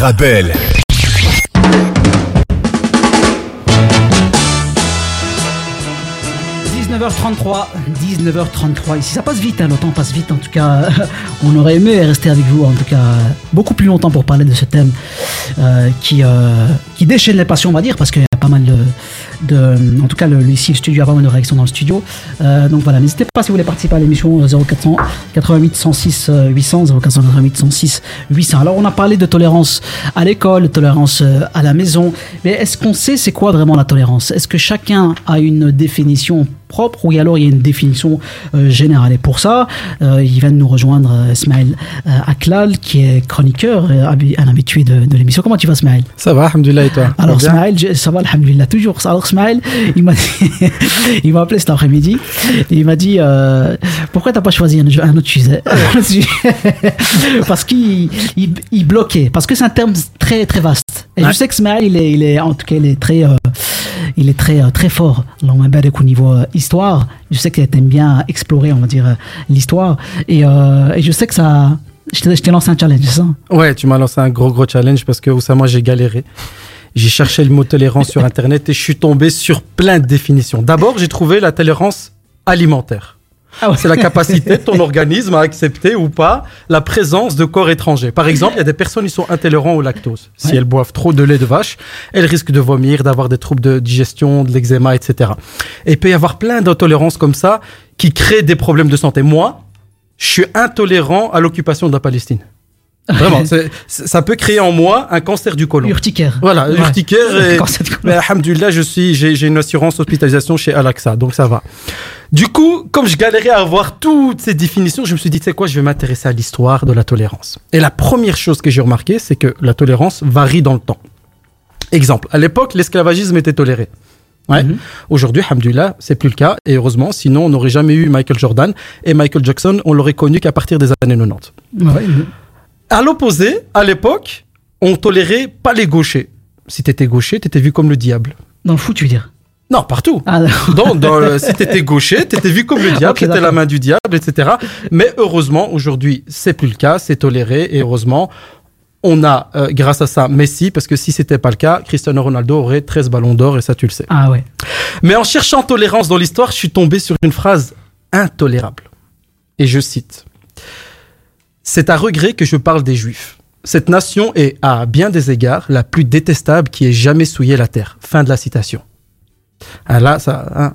Arabelle. 19h33, 19h33. Ici, ça passe vite, hein, le temps passe vite. En tout cas, on aurait aimé rester avec vous, en tout cas, beaucoup plus longtemps pour parler de ce thème euh, qui, euh, qui déchaîne les passions, on va dire, parce qu'il y a pas mal de. En tout cas, le, ici, le studio, il y a pas mal de réactions dans le studio. Euh, donc voilà, n'hésitez pas si vous voulez participer à l'émission 0400 88 106 800, 0488 106 800. Alors, on a parlé de tolérance à l'école, tolérance euh, à la maison, mais est-ce qu'on sait c'est quoi vraiment la tolérance? Est-ce que chacun a une définition propre ou alors il y a une définition euh, générale. Et pour ça, euh, il vient de nous rejoindre euh, Smaël euh, Aklal, qui est chroniqueur, un habitué de, de l'émission. Comment tu vas, Smaël Ça va, alhamdoulilah, et toi? Alors, Ça va bien? Smaël, je- ça va, alhamdulillah, toujours. Alors, Smaël, il m'a il m'a appelé cet après-midi. et Il m'a dit Pourquoi t'as pas choisi un, un autre sujet Parce qu'il il, il bloquait. Parce que c'est un terme très, très vaste. Et je sais que Smaël, il est, il est, en tout cas, il est très. Il est très euh, très fort barik, au niveau euh, histoire je sais que tu aimes bien explorer on va dire euh, l'histoire et, je sais que ça je t'ai lancé un challenge ça? Ouais, tu m'as lancé un gros gros challenge parce que Oussama, j'ai galéré. J'ai cherché le mot tolérance sur internet et je suis tombé sur plein de définitions. D'abord, j'ai trouvé la tolérance alimentaire. Ah C'est la capacité de ton organisme à accepter ou pas la présence de corps étrangers. Par exemple, il y a des personnes qui sont intolérants au lactose. Si Ouais. elles boivent trop de lait de vache, elles risquent de vomir, d'avoir des troubles de digestion, de l'eczéma, etc. Et il peut y avoir plein d'intolérances comme ça qui créent des problèmes de santé. Moi, je suis intolérant à l'occupation de la Palestine. Vraiment, ça peut créer en moi un cancer du côlon. urticaire Voilà, Ouais. urticaire. Et, Cancer du côlon. mais alhamdoulilah, je suis, j'ai, une assurance hospitalisation chez Alaxa, donc ça va. Du coup, comme je galérais à avoir toutes ces définitions, je me suis dit, tu sais quoi, je vais m'intéresser à l'histoire de la tolérance. Et la première chose que j'ai remarqué, c'est que la tolérance varie dans le temps. Exemple, à l'époque, l'esclavagisme était toléré. Ouais. Mhm. Aujourd'hui, alhamdoulilah, c'est plus le cas, et heureusement, sinon on n'aurait jamais eu Michael Jordan, et Michael Jackson, on l'aurait connu qu'à partir des années 90. Ouais, À l'opposé, à l'époque, on tolérait pas les gauchers. Si t'étais gaucher, t'étais vu comme le diable. dans le foot tu veux dire? Non, partout. ah, d'accord. Dans, dans le- si t'étais gaucher, t'étais vu comme le diable, Ok, t'étais la main du diable, etc. Mais heureusement, aujourd'hui, c'est plus le cas, c'est toléré, et heureusement, on a, euh, grâce à ça, Messi, parce que si c'était pas le cas, Cristiano Ronaldo aurait 13 ballons d'or, et ça, tu le sais. ah ouais Mais en cherchant tolérance dans l'histoire, je suis tombé sur une phrase intolérable. Et je cite C'est à regret que je parle des Juifs. Cette nation est, à bien des égards, la plus détestable qui ait jamais souillé la terre. Fin de la citation. Ah là, ça, hein,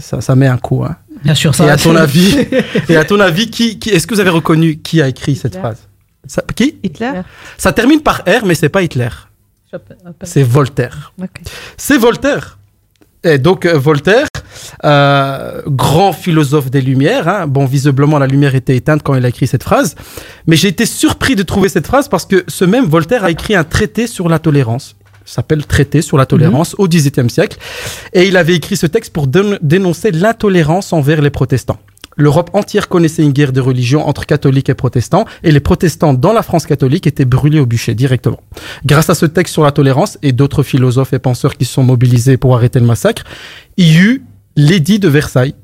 ça, ça met un coup. Hein. bien sûr ça Et à ton avis, et à ton avis, qui, qui est-ce que vous avez reconnu qui a écrit cette phrase? Ça- Qui? Hitler Ça termine par R, mais c'est pas Hitler. C'est Voltaire. C'est Voltaire. Et donc euh, Voltaire, euh, grand philosophe des Lumières, hein, bon visiblement la lumière était éteinte quand il a écrit cette phrase, mais j'ai été surpris de trouver cette phrase parce que ce même Voltaire a écrit un traité sur la tolérance. S'appelle Traité sur la tolérance au XVIIIe siècle, et il avait écrit ce texte pour dén- dénoncer l'intolérance envers les protestants. L'Europe entière connaissait une guerre de religion entre catholiques et protestants, et les protestants dans la France catholique étaient brûlés au bûcher directement. Grâce à ce texte sur la tolérance et d'autres philosophes et penseurs qui se sont mobilisés pour arrêter le massacre, il y eut l'édit de Versailles,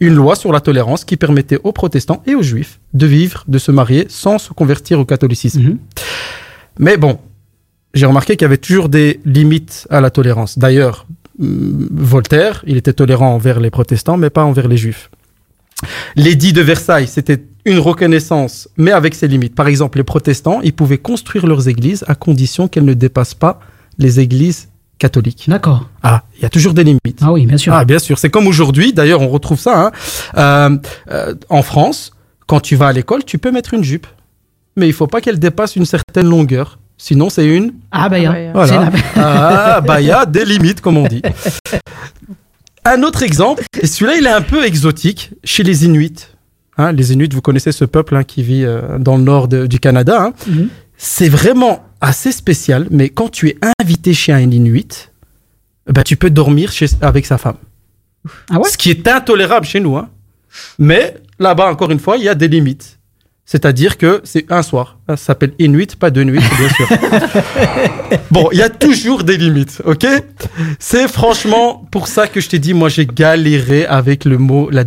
une loi sur la tolérance qui permettait aux protestants et aux juifs de vivre, de se marier sans se convertir au catholicisme. Mhm. Mais bon, j'ai remarqué qu'il y avait toujours des limites à la tolérance. D'ailleurs, hum, Voltaire, il était tolérant envers les protestants, mais pas envers les juifs. L'édit de Versailles, c'était une reconnaissance, mais avec ses limites. Par exemple, les protestants, ils pouvaient construire leurs églises à condition qu'elles ne dépassent pas les églises catholiques. d'accord Ah, il y a toujours des limites. ah oui bien sûr Ah, bien sûr. C'est comme aujourd'hui, d'ailleurs, on retrouve ça. hein. Euh, euh, en France, quand tu vas à l'école, tu peux mettre une jupe. Mais il faut pas qu'elle dépasse une certaine longueur. Sinon, c'est une. ah bah, y a- Ah ouais, Voilà. Ah, bah, il y a des limites, comme on dit. Un autre exemple, et celui-là, il est un peu exotique, chez les Inuits. Hein, les Inuits, vous connaissez ce peuple hein, qui vit euh, dans le nord de- du Canada. hein. Mhm. C'est vraiment assez spécial, mais quand tu es invité chez un Inuit, bah, tu peux dormir chez, avec sa femme. ah ouais? Ce qui est intolérable chez nous. Hein. Mais là-bas, encore une fois, il y a des limites. C'est-à-dire que c'est un soir. Ça s'appelle Inuit, pas de nuit, bien sûr. bon, il y a toujours des limites, ok? C'est franchement pour ça que je t'ai dit, moi, j'ai galéré avec le mot, la,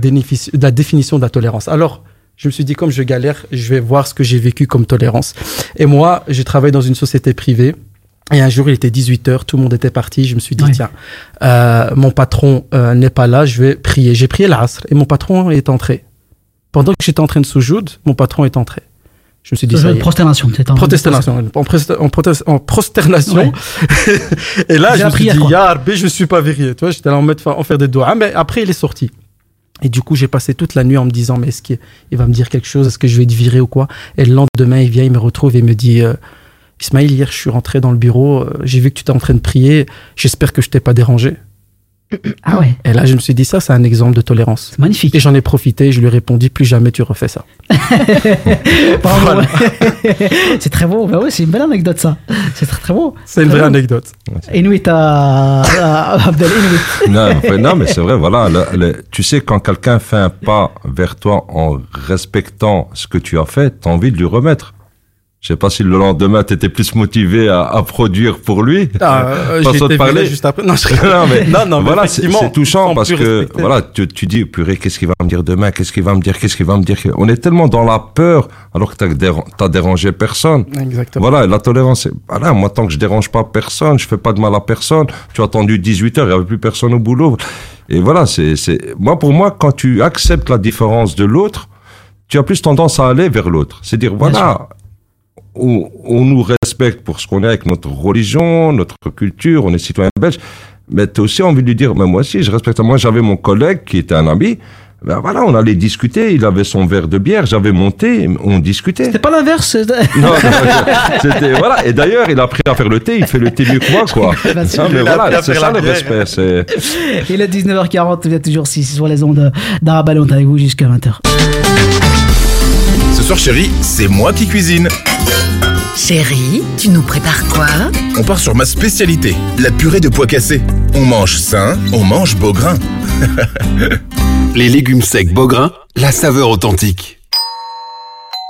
la définition de la tolérance. Alors, je me suis dit, comme je galère, je vais voir ce que j'ai vécu comme tolérance. Et moi, j'ai travaillé dans une société privée Et un jour, il était 18h, tout le monde était parti. Je me suis dit, tiens, euh, mon patron euh, n'est pas là, je vais prier. J'ai prié l'asr et mon patron est entré. Pendant que j'étais en train de soujoud, mon patron est entré. Je me suis dit, ça est. Prosternation, peut-être. en- Protestation, en, en prosternation. et là, je me suis dit. Ya Rabbi, je suis pas vérifié. Tu vois, j'étais là en mode en faire des doigts. Mais après, il est sorti. Et du coup, j'ai passé toute la nuit en me disant, mais est-ce qu'il il va me dire quelque chose? Est-ce que je vais être viré ou quoi? Et le lendemain, il vient, il me retrouve et me dit, euh, Ismaël, hier, je suis rentré dans le bureau, euh, j'ai vu que tu étais en train de prier, j'espère que je t'ai pas dérangé. Ah ouais. Et là, je me suis dit, ça, c'est un exemple de tolérance. C'est magnifique. Et j'en ai profité, je lui ai répondu, plus jamais tu refais ça. C'est très beau. Bah oui, c'est une belle anecdote, ça. C'est très, très beau. C'est une vraie beau. anecdote. Inuit à, à Abdel Inuit. non, non, mais c'est vrai, voilà. le- le- tu sais, quand quelqu'un fait un pas vers toi en respectant ce que tu as fait, tu as envie de lui remettre. Je sais pas si le lendemain, tu étais plus motivé à, à produire pour lui. Ah, euh, Pas parler. juste après. Non, je- non, mais, Non, non, mais voilà, c'est touchant parce que, respecter. voilà, tu, tu dis, purée, qu'est-ce qu'il va me dire demain? Qu'est-ce qu'il va me dire? Qu'est-ce qu'il va me dire? On est tellement dans la peur alors que t'as déra- dérangé personne. Exactement. Voilà, la tolérance, voilà, moi, tant que je dérange pas personne, je fais pas de mal à personne, tu as attendu 18 heures, il y avait plus personne au boulot. Et voilà, c'est, c'est, moi, pour moi, quand tu acceptes la différence de l'autre, tu as plus tendance à aller vers l'autre. C'est dire, voilà, on, on nous respecte pour ce qu'on est avec notre religion, notre culture, on est citoyen belge, mais tu as aussi envie de lui dire, mais moi aussi, je respecte. Moi, j'avais mon collègue qui était un ami, ben voilà, on allait discuter, il avait son verre de bière, j'avais monté, on discutait. C'était pas l'inverse. c'était- Non, non, c'était voilà. Et d'ailleurs, il a appris à faire le thé. Il fait le thé mieux que moi, quoi. Non, mais voilà, c'est ça le respect. C'est Il est 19h40, vous êtes toujours ici sur les ondes d'Arabelle, on est avec vous jusqu'à 20h. Ce soir, chérie, c'est moi qui cuisine. Chérie, tu nous prépares quoi On part sur ma spécialité, la purée de pois cassés. On mange sain, on mange beau grain. Les légumes secs Beaugrain, la saveur authentique.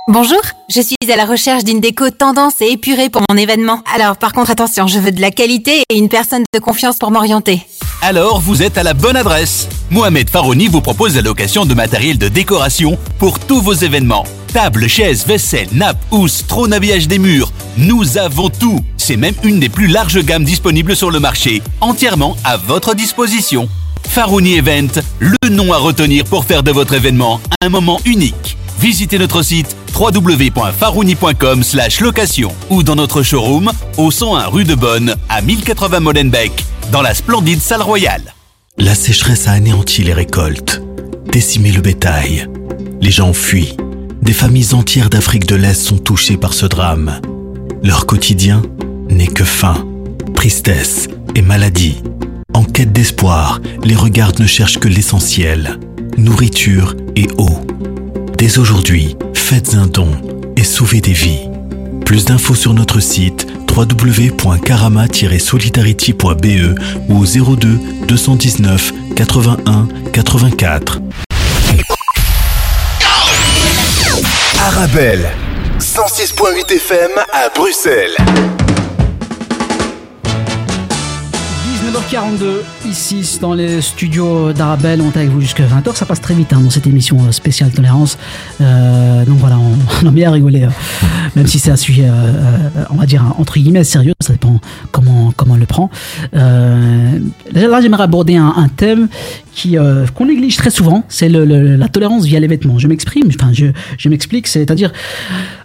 Bonjour, je suis à la recherche d'une déco tendance et épurée pour mon événement. Alors par contre attention, je veux de la qualité et une personne de confiance pour m'orienter. Alors vous êtes à la bonne adresse. Mohamed Farouni vous propose la location de matériel de décoration pour tous vos événements. Tables, chaises, vaisselle, nappes, housses, trône habillage des murs. Nous avons tout. C'est même une des plus larges gammes disponibles sur le marché, entièrement à votre disposition. Farouni Event, le nom à retenir pour faire de votre événement un moment unique. Visitez notre site www.farouni.com location ou dans notre showroom au 101 rue de Bonne à 1080 Molenbeek dans la splendide salle royale. La sécheresse a anéanti les récoltes, décimé le bétail. Les gens fuient. Des familles entières d'Afrique de l'Est sont touchées par ce drame. Leur quotidien n'est que faim, tristesse et maladie. En quête d'espoir, les regards ne cherchent que l'essentiel, nourriture et eau. Dès aujourd'hui, faites un don et sauvez des vies. Plus d'infos sur notre site www.karama-solidarity.be ou au 02 219 81 84. Arabelle, 106.8 FM à Bruxelles. 19h42, ici dans les studios d'Arabelle, on est avec vous jusqu'à 20h. Ça passe très vite hein, dans cette émission euh, spéciale tolérance. Euh, donc voilà, on, a bien rigolé, euh, même si c'est un sujet, on va dire, entre guillemets, sérieux. Ça dépend comment, comment on le prend. Là, j'aimerais aborder un, thème qui qu'on néglige très souvent, c'est la tolérance via les vêtements. Je m'exprime, enfin je, je m'explique, c'est-à-dire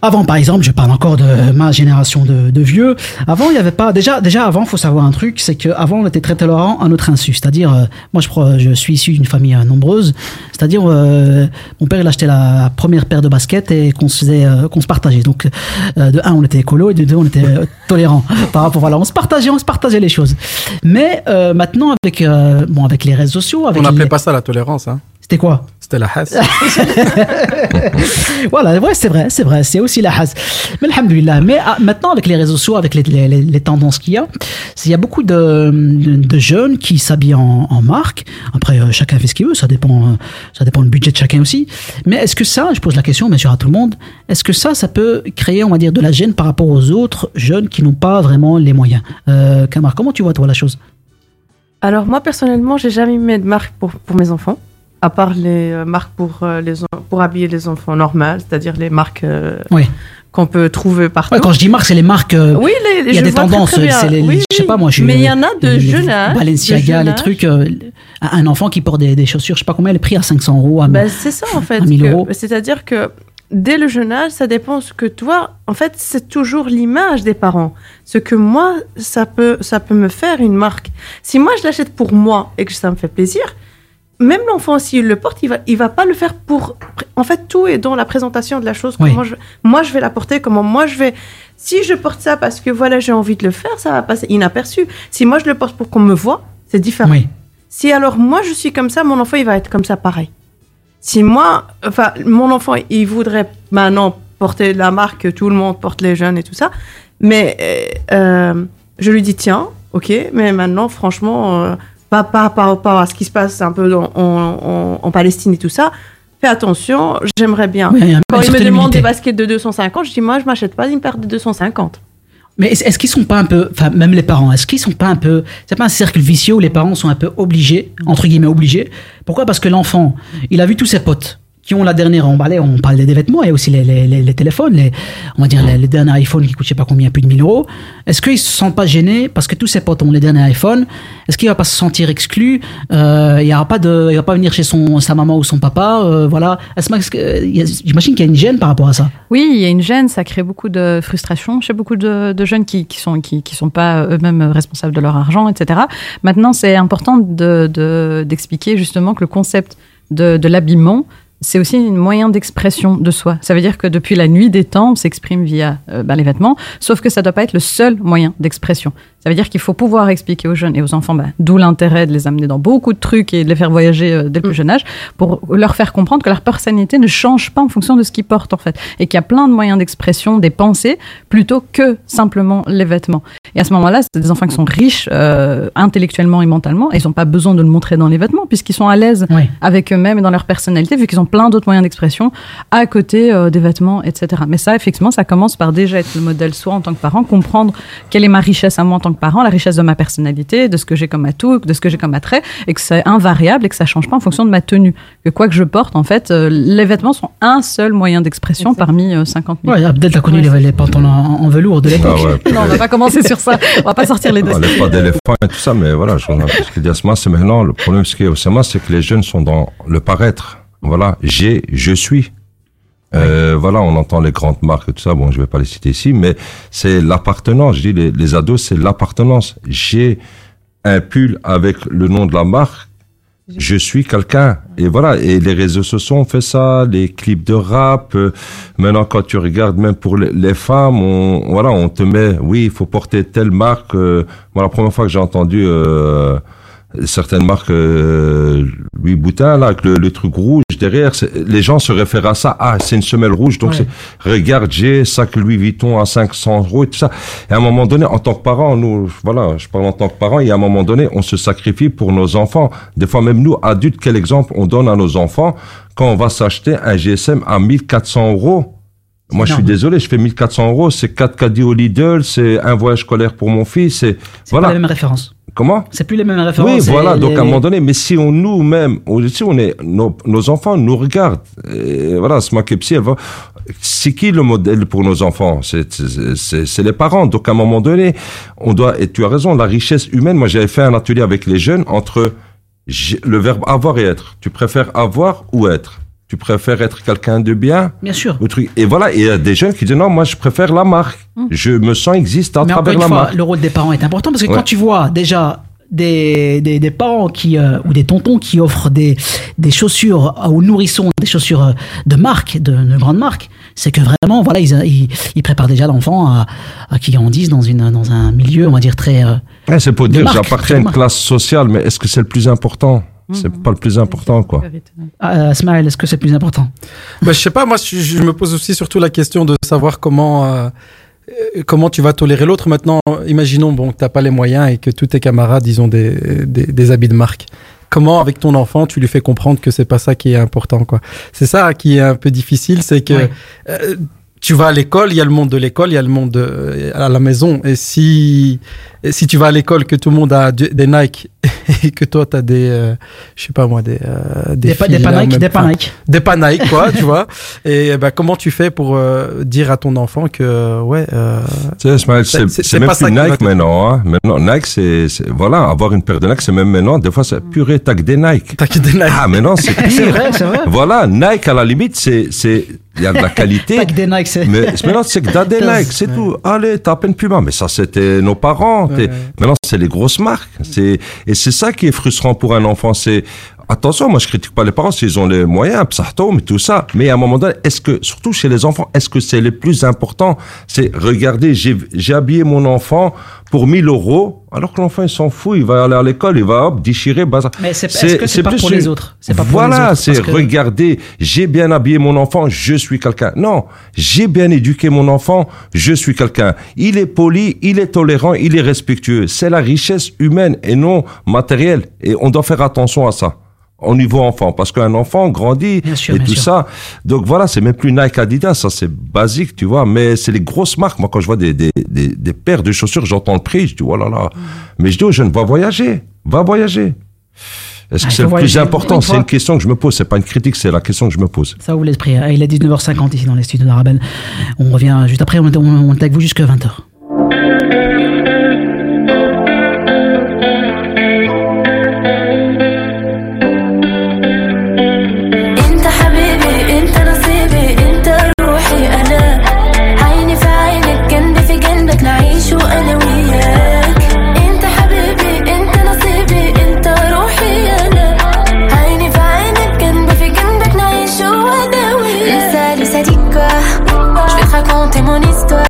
avant par exemple, je parle encore de ma génération de, de vieux. Avant il n'y avait pas déjà déjà avant faut savoir un truc, c'est que avant on était très tolérant à notre insu, c'est-à-dire euh, moi je crois je suis issu d'une famille euh, nombreuse, c'est-à-dire euh, mon père il achetait la première paire de baskets et qu'on se faisait qu'on se partageait. Donc de un on était écolo et de deux on était tolérant par rapport voilà on se partageait on se partageait les choses. Mais maintenant avec bon avec les réseaux sociaux avec On n'appelait les- pas ça la tolérance. Hein. c'était quoi? C'était la hasse. voilà, ouais, c'est vrai, c'est vrai, c'est aussi la hase. Mais alhamdoulilah. Mais ah, maintenant, avec les réseaux sociaux, avec les, les- tendances qu'il y a, il y a beaucoup de, de, de jeunes qui s'habillent en, en marque. Après, euh, chacun fait ce qu'il veut, ça dépend, euh, ça dépend du budget de chacun aussi. Mais est-ce que ça, je pose la question, bien sûr, à tout le monde, est-ce que ça, ça peut créer, on va dire, de la gêne par rapport aux autres jeunes qui n'ont pas vraiment les moyens? Euh, Kamar, comment tu vois, toi, la chose? Alors moi personnellement, j'ai jamais mis de marque pour, pour mes enfants. À part les euh, marques pour, euh, les, pour habiller les enfants normales, c'est-à-dire les marques euh, Oui. qu'on peut trouver partout. Ouais, quand je dis marque, c'est les marques. Oui, les- les- il y a des très, tendances. très les, Oui, je sais pas moi. je- Mais il y en a de les- les jeune âge, Balenciaga, les trucs. euh, un enfant qui porte des, des chaussures, je sais pas combien, le prix à 500 euros. À, Ben, c'est ça en fait. à 1000 que- euros. C'est-à-dire que dès le jeune âge, ça dépend ce que toi. En fait, c'est toujours l'image des parents. Ce que moi, ça peut, ça peut me faire une marque. Si moi je l'achète pour moi et que ça me fait plaisir, même l'enfant s'il le porte, il va, il va pas le faire pour. En fait, tout est dans la présentation de la chose. Oui. Comment je, moi, je vais la porter. Comment moi je vais. Si je porte ça parce que voilà, j'ai envie de le faire, ça va passer inaperçu. Si moi je le porte pour qu'on me voit, c'est différent. Si alors moi je suis comme ça, mon enfant il va être comme ça pareil. Si moi, enfin, mon enfant, il voudrait maintenant porter la marque que tout le monde porte, les jeunes et tout ça, mais euh, euh, je lui dis tiens, ok, mais maintenant, franchement, euh, pas, par rapport à ce qui se passe un peu en, en- en Palestine et tout ça, fais attention, j'aimerais bien. Oui, Quand il me certaine demande humilité. des baskets de 250, je dis moi, je m'achète pas une paire de 250. Mais est-ce est-ce qu'ils sont pas un peu, enfin même les parents, est-ce qu'ils sont pas un peu, c'est pas un cercle vicieux où les parents sont un peu obligés, entre guillemets obligés? Pourquoi? Parce que l'enfant, il a vu tous ses potes qui ont la dernière emballée, on parle des vêtements et aussi les, les, les- téléphones, les, on va dire les, derniers iPhones qui coûtent je sais pas combien, plus de 1000 euros. Est-ce qu'ils se sentent pas gênés parce que tous ses potes ont les derniers iPhones Est-ce qu'il va pas se sentir exclu Euh, Il de, il va pas venir chez son sa maman ou son papa, euh, voilà. J'imagine qu'il y a une gêne par rapport à ça. Oui, il y a une gêne, ça crée beaucoup de frustration chez beaucoup de, jeunes qui, qui sont qui, sont pas eux-mêmes responsables de leur argent, etc. Maintenant, c'est important de de- d'expliquer justement que le concept de l'habillement c'est aussi un moyen d'expression de soi. Ça veut dire que depuis la nuit des temps, on s'exprime via euh, ben, les vêtements, sauf que ça ne doit pas être le seul moyen d'expression. Ça veut dire qu'il faut pouvoir expliquer aux jeunes et aux enfants, ben, d'où l'intérêt de les amener dans beaucoup de trucs et de les faire voyager euh, dès le plus jeune âge, pour leur faire comprendre que leur personnalité ne change pas en fonction de ce qu'ils portent, en fait. Et qu'il y a plein de moyens d'expression, des pensées, plutôt que simplement les vêtements. Et à ce moment-là, c'est des enfants qui sont riches euh, intellectuellement et mentalement, et ils n'ont pas besoin de le montrer dans les vêtements, puisqu'ils sont à l'aise avec eux-mêmes et dans leur personnalité, vu qu'ils ont plein d'autres moyens d'expression à côté euh, des vêtements, etc. Mais ça, effectivement, ça commence par déjà être le modèle soi en tant que parent, comprendre quelle est ma richesse à moi en tant que parent, la richesse de ma personnalité, de ce que j'ai comme atout, de ce que j'ai comme attrait, et que c'est invariable et que ça change pas en fonction de ma tenue. Que quoi que je porte, en fait, euh, les vêtements sont un seul moyen d'expression parmi euh, 50 000. Ouais, Abdel, t'as connu les, les pantalons en, en velours de l'époque. Ah ouais. Non, on va pas commencer sur ça. On va pas sortir les On dossiers. n'enlève pas d'éléphant et tout ça, mais voilà, je à ce qu'il dit Asma, c'est maintenant, le problème, ce qui est au c'est que les jeunes sont dans le paraître. Voilà, j'ai, je suis. Euh, voilà, on entend les grandes marques et tout ça, bon, je vais pas les citer ici, mais c'est l'appartenance. Je dis, les, les ados, c'est l'appartenance. J'ai un pull avec le nom de la marque, je suis quelqu'un. Et voilà, et les réseaux sociaux ont fait ça, les clips de rap. euh, maintenant, quand tu regardes, même pour les, les femmes, on, voilà, on te met, oui, il faut porter telle marque. euh, moi, la première fois que j'ai entendu euh, certaines marques, euh, Louis Boutin, là, avec le, le truc rouge derrière, les gens se réfèrent à ça. Ah, c'est une semelle rouge, donc Ouais. c'est, regarde, j'ai sac Louis Vuitton à 500 euros et tout ça. Et à un moment donné, en tant que parent, nous, voilà, je parle en tant que parent, et à un moment donné, on se sacrifie pour nos enfants. Des fois, même nous, adultes, quel exemple on donne à nos enfants quand on va s'acheter un GSM à 1400 euros? Moi, je suis désolé, je fais 1400 euros, c'est 4 caddies au Lidl, c'est un voyage scolaire pour mon fils, c'est, voilà. pas les mêmes références. Comment C'est plus les mêmes références. Oui, voilà. Donc les- à un moment donné, mais si on nous-mêmes, si on est, nos, nos enfants nous regardent, et voilà, ce Kepsi, elle va, c'est qui le modèle pour nos enfants? C'est les parents. Donc à un moment donné, on doit. Et tu as raison, la richesse humaine. Moi, j'avais fait un atelier avec les jeunes entre le verbe avoir et être. Tu préfères avoir ou être? Tu préfères être quelqu'un de bien? Bien sûr. ou truc. Et voilà, et il y a des jeunes qui disent non, moi je préfère la marque. Je me sens existe à Mais encore travers une la fois, marque. le rôle des parents est important parce que Ouais. quand tu vois déjà des, des, des parents qui euh, ou des tontons qui offrent des, des chaussures aux nourrissons, des chaussures euh, de marque, de, de grande marque, c'est que vraiment, voilà, ils, ils, ils préparent déjà l'enfant à, à qui grandisse dans, une, dans un milieu, on va dire, très. euh, Ouais, c'est pour dire j'appartiens à une classe sociale, mais est-ce que c'est le plus important? C'est pas le plus important, quoi. Ah, Smile, est-ce que c'est plus important Bah, je sais pas, moi je, je me pose aussi surtout la question de savoir comment euh, euh, comment tu vas tolérer l'autre. Maintenant, imaginons bon que t'as pas les moyens et que tous tes camarades ils ont des, des, des habits de marque. Comment avec ton enfant tu lui fais comprendre que c'est pas ça qui est important quoi? C'est ça qui est un peu difficile, c'est que euh, tu vas à l'école, il y a le monde de l'école, il y a le monde de, à la maison. Et si, si tu vas à l'école que tout le monde a des Nike et que toi t'as des, euh, je sais pas moi, des euh, Des pa- des là, Panaïques, des Panaïques. des Panaïques, quoi, tu vois. Et bah comment tu fais pour euh, dire à ton enfant que ouais, euh, Tu sais, c'est- même plus Nike te- maintenant. Hein. Maintenant, Nike, c'est c'est- voilà, avoir une paire de Nike, c'est même maintenant. Des fois, c'est purée, que des Nike. Que des Nike. Ah, maintenant, c'est pire. C'est vrai, c'est vrai. Voilà, Nike à la limite, c'est c'est il y a de la qualité. Des. Mais maintenant, c'est que des Nike, c'est tout. Allez, t'as à peine Puma. Mais ça, c'était nos parents. T'es- Maintenant, c'est les grosses marques. C'est et c'est ça qui est frustrant pour un enfant. C'est attention, moi, je critique pas les parents s'ils ont les moyens, psartom et tout ça. Mais à un moment donné, est-ce que, surtout chez les enfants, est-ce que c'est le plus important C'est regardez, j'ai j'ai habillé mon enfant pour 1000 euros, alors que l'enfant il s'en fout, il va aller à l'école, il va hop déchirer, bazar. Mais c'est- est-ce que c'est pas pour les autres C'est pas pour les Voilà, c'est que- regardez, j'ai bien habillé mon enfant, je suis quelqu'un. Non, j'ai bien éduqué mon enfant, je suis quelqu'un. Il est poli, il est tolérant, il est respectueux. C'est la richesse humaine et non matérielle. Et on doit faire attention à ça au niveau enfant, parce qu'un enfant grandit sûr, et tout sûr. ça. Donc voilà, c'est même plus Nike Adidas, ça c'est basique, tu vois. Mais c'est les grosses marques. Moi, quand je vois des, des, des, des paires de chaussures, j'entends le prix, je dis, oh là là. Mais je dis aux jeunes, va voyager, va voyager. Est-ce Ah, que c'est le plus important? C'est une question que je me pose, c'est pas une critique, c'est la question que je me pose. Ça ouvre l'esprit. Ah, Il est 19h50 ici dans les studios d'Arabelle. On revient juste après, on est, on, on est avec vous jusqu'à 20h. Salut, ça dit quoi? Je vais te raconter mon histoire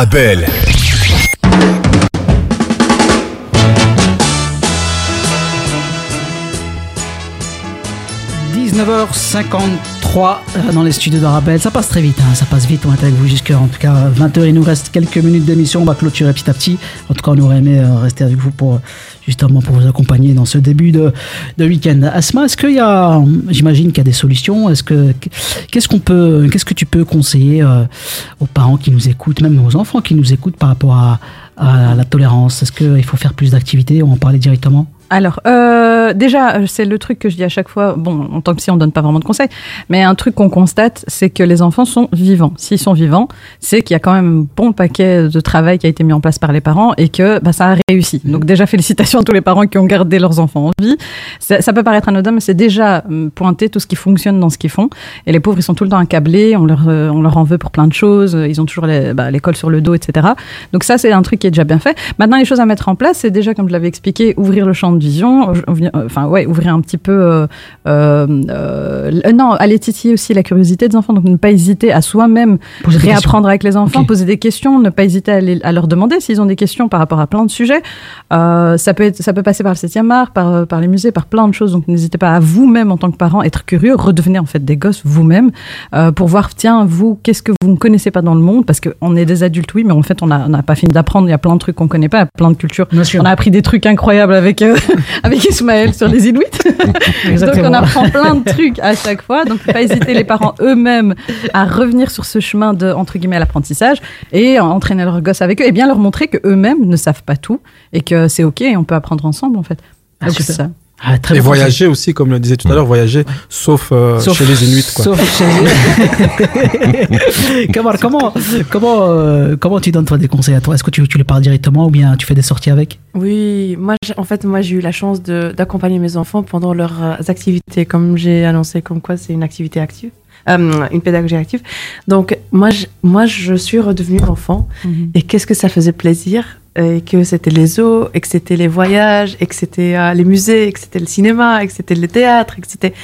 Arabelle. – 19h53 euh, dans les studios d'Arabelle. Ça passe très vite, hein, ça passe vite. On est avec vous jusqu'à en tout cas 20h. Il nous reste quelques minutes d'émission. On va clôturer petit à petit. En tout cas, on aurait aimé euh, rester avec vous pour justement pour vous accompagner dans ce début de, de week-end. Asma, est-ce qu'il y a, j'imagine qu'il y a des solutions. Est-ce que qu'est-ce que tu peux conseiller euh, aux parents qui nous écoutent, même aux enfants qui nous écoutent par rapport à, à la tolérance? Est-ce qu'il faut faire plus d'activités? On en parlait directement. Alors, euh, déjà, euh, c'est le truc que je dis à chaque fois. Bon, en tant que psy, on donne pas vraiment de conseils, mais un truc qu'on constate, c'est que les enfants sont vivants. S'ils sont vivants, c'est qu'il y a quand même un bon paquet de travail qui a été mis en place par les parents et que bah, ça a réussi. Donc déjà, félicitations à tous les parents qui ont gardé leurs enfants en vie. Ça, ça peut paraître anodin, mais c'est déjà hum, pointer tout ce qui fonctionne dans ce qu'ils font. Et les pauvres, ils sont tout le temps accablés, on leur, euh, on leur en veut pour plein de choses, ils ont toujours les- bah, l'école sur le dos, etc. Donc ça, c'est un truc qui est déjà bien fait. Maintenant, les choses à mettre en place, c'est déjà, comme je l'avais expliqué, ouvrir le champ de vision, enfin ouais, ouvrir un petit peu, euh, euh, euh, non, aller titiller aussi la curiosité des enfants, donc ne pas hésiter à soi-même réapprendre avec les enfants, poser des questions, ne pas hésiter à, les- à leur demander s'ils ont des questions par rapport à plein de sujets. Ça peut être, ça peut passer par le 7e art, par, par les musées, par plein de choses. Donc n'hésitez pas à vous-même en tant que parent être curieux, redevenez en fait des gosses vous-même pour voir tiens vous qu'est-ce que vous ne connaissez pas dans le monde parce qu'on est des adultes oui mais en fait on n'a pas fini d'apprendre. Il y a plein de trucs qu'on connaît pas, plein de cultures. On a appris des trucs incroyables avec euh, avec Ismaël sur les Inuits. Donc on apprend plein de trucs à chaque fois. Donc faut pas hésiter les parents eux-mêmes à revenir sur ce chemin de entre guillemets l'apprentissage et entraîner leurs gosses avec eux et bien leur montrer que eux-mêmes ne savent pas tout et que c'est ok et on peut apprendre ensemble en fait. Ah, Donc, super. c'est ça. Ah, très et voyager aussi, comme le disait tout à l'heure, voyager, sauf, euh, Sauf- chez les Inuits. Quoi. Sauf chez Kamar, comment, comment, euh, comment tu donnes toi des conseils à toi? Est-ce que tu, tu les parles directement ou bien tu fais des sorties avec? Oui, moi, en fait, moi, j'ai eu la chance d'accompagner mes enfants pendant leurs euh, activités, comme j'ai annoncé, comme quoi c'est une activité active, euh, une pédagogie active. Donc, moi, je, moi, je suis redevenue enfant. Et qu'est-ce que ça faisait plaisir et que c'était les zoos, et que c'était les voyages, et que c'était euh, les musées, et que c'était le cinéma, et que c'était le théâtre, et que c'était...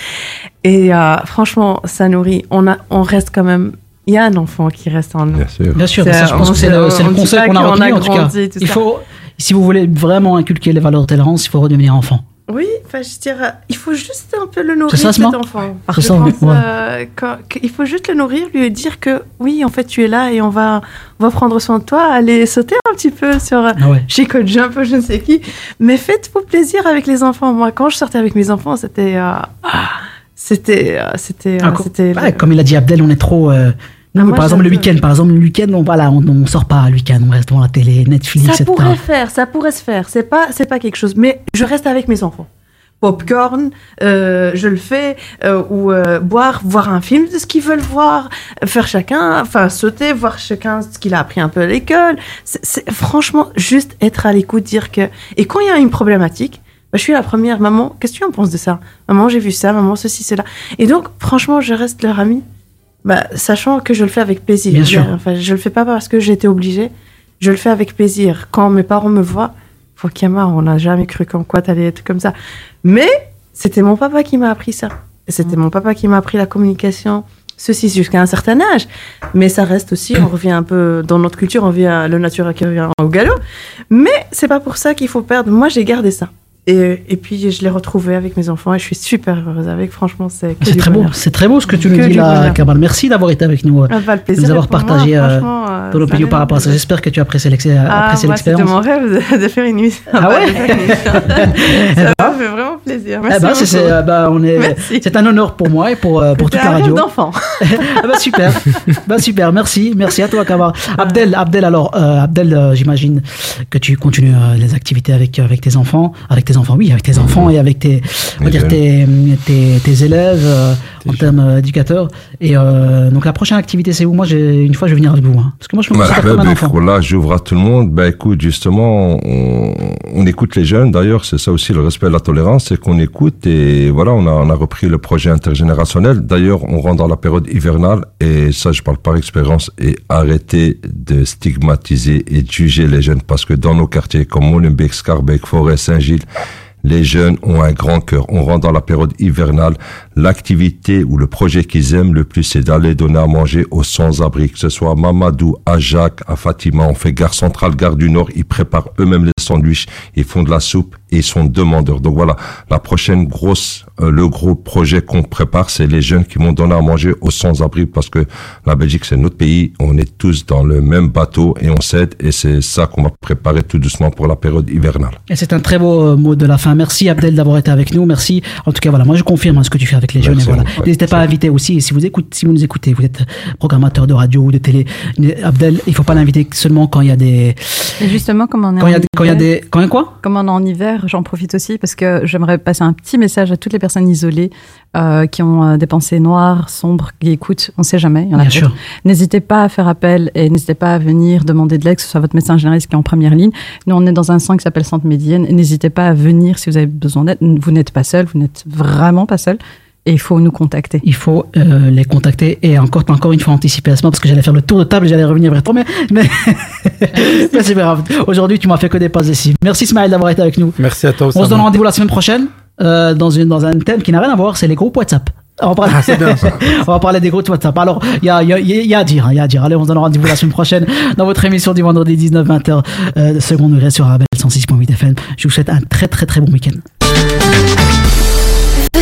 Et euh, franchement, ça nourrit. On, a, on reste quand même... Il y a un enfant qui reste en nous. Bien sûr. Bien sûr, C'est- ça, je pense que c'est le, le conseil qu'on a retenu en tout cas. grandi, tout Il faut, si vous voulez vraiment inculquer les valeurs de tolérance, il faut redevenir enfant. Oui, enfin, je dirais, il faut juste un peu le nourrir, cet enfant. Je pense, euh, quand- qu'il faut juste le nourrir, lui dire que oui, en fait, tu es là et on va, on va prendre soin de toi, aller sauter un petit peu sur Ah ouais. chez Coach Jump, je ne sais qui. Mais faites-vous plaisir avec les enfants. Moi, quand je sortais avec mes enfants, c'était. euh, ah, c'était. euh, c'était. Ah, euh, comme il a dit Abdel, on est trop. euh, moi, par exemple, le week-end, par exemple, le week-end, on, voilà, on, on sort pas le week-end, on reste devant la télé, Netflix, Ça etc. pourrait faire, ça pourrait se faire. C'est pas, c'est pas quelque chose. Mais je reste avec mes enfants. Popcorn, euh, je le fais, euh, ou euh, boire, voir un film de ce qu'ils veulent voir, faire chacun, enfin sauter, voir chacun ce qu'il a appris un peu à l'école. C'est- c'est- franchement, juste être à l'écoute, dire que. Et quand il y a une problématique, bah, je suis la première, maman, qu'est-ce que tu en penses de ça? Maman, j'ai vu ça, maman, ceci, cela. Et donc, franchement, je reste leur amie, bah, sachant que je le fais avec plaisir. Bien sûr. Enfin, je le fais pas parce que été obligée, je le fais avec plaisir. Quand mes parents me voient, faut Kama, on n'a jamais cru comme quoi t'allais être comme ça. Mais c'était mon papa qui m'a appris ça. C'était mon papa qui m'a appris la communication, ceci jusqu'à un certain âge. Mais ça reste aussi, on revient un peu dans notre culture, on revient le naturel qui revient au galop. Mais c'est pas pour ça qu'il faut perdre. Moi, j'ai gardé ça. Et, et puis, je l'ai retrouvé avec mes enfants et je suis super heureuse avec. Franchement, c'est très beau, bonheur. c'est très beau ce que tu nous dis là. Kamal. Merci d'avoir été avec nous, euh, Ah bah, de nous avoir pour moi, partagé euh, euh, ton opinion par rapport à ça. J'espère que tu as apprécié Ah, apprécié moi, c'était l'expérience. mon rêve de, de faire une nuit. Ah ouais? Ça me fait vraiment plaisir. Eh Merci ben, c'est, bah, on est, c'est un honneur pour moi et pour, pour toute la radio. d'enfant. ah bah super, bah super, merci, merci à toi Kamar. Abdel, Abdel alors, euh, Abdel, j'imagine que tu continues les activités avec avec tes enfants, avec tes enfants, oui, avec tes enfants et avec tes, on va dire tes, tes, tes élèves euh, en termes euh, d'éducateurs. Et euh, donc la prochaine activité c'est où? Moi, une fois, je vais venir avec vous, hein. parce que moi, je me Bah, considère bah, comme un bah, enfant. faut- là, j'ouvre à tout le monde. Ben, écoute, justement, on, on écoute les jeunes. D'ailleurs, c'est ça aussi le respect et la tolérance, c'est qu'on écoute et voilà, on a, on a repris le projet intergénérationnel. D'ailleurs, on rentre dans la période hivernale et ça, je parle par expérience et arrêtez de stigmatiser et de juger les jeunes parce que dans nos quartiers comme Molenbeek, Scarbeck, Forêt, Saint-Gilles, les jeunes ont un grand cœur. On rentre dans la période hivernale. L'activité ou le projet qu'ils aiment le plus, c'est d'aller donner à manger aux sans-abri, que ce soit à Mamadou, à Jacques, à Fatima. On fait gare centrale, gare du Nord. Ils préparent eux-mêmes les sandwichs, ils font de la soupe et ils sont demandeurs. Donc voilà, la prochaine grosse, euh, le gros projet qu'on prépare, c'est les jeunes qui vont donner à manger aux sans-abri parce que la Belgique, c'est notre pays. On est tous dans le même bateau et on s'aide et c'est ça qu'on va préparer tout doucement pour la période hivernale. Et c'est un très beau euh, mot de la fin. Merci Abdel d'avoir été avec nous. Merci. En tout cas, voilà, moi je confirme hein, ce que tu fais avec avec les jeunes. Et voilà. ouais, N'hésitez pas à inviter aussi, si vous écoutez, si vous nous écoutez, vous êtes programmateur de radio ou de télé, Abdel, il faut pas l'inviter seulement quand il y a des, Et justement, comme on est quand il y en a, quand il y a hiver- des, quand il y a quoi? Comme on est en hiver, j'en profite aussi parce que j'aimerais passer un petit message à toutes les personnes isolées euh, qui ont euh, des pensées noires, sombres, qui écoutent. On ne sait jamais. Il y en a Bien peut-être. sûr. N'hésitez pas à faire appel et n'hésitez pas à venir demander de l'aide, que ce soit votre médecin généraliste qui est en première ligne. Nous, on est dans un centre qui s'appelle Centre Médienne. Et N'hésitez pas à venir si vous avez besoin d'aide. Vous n'êtes pas seul, vous n'êtes vraiment pas seul. Et il faut nous contacter. Il faut euh, les contacter et encore, encore une fois anticiper à ce moment parce que j'allais faire le tour de table et j'allais revenir vers toi, mais, mais, mais c'est pas grave. Aujourd'hui, tu m'as fait que des passes ici. Merci Ismaël d'avoir été avec nous. Merci à toi aussi. On se donne rendez-vous la semaine prochaine euh, dans, une, dans un thème qui n'a rien à voir, c'est les groupes WhatsApp. On va, parler, Ah, bien, on va parler des groupes WhatsApp. Alors, il y a, il y, a, il y a à dire, hein, il y a à dire. Allez, on se donne rendez-vous la semaine prochaine dans votre émission du vendredi 19-20h, euh, de second degré sur Arabelle 106.8 FM. Je vous souhaite un très très très bon week-end.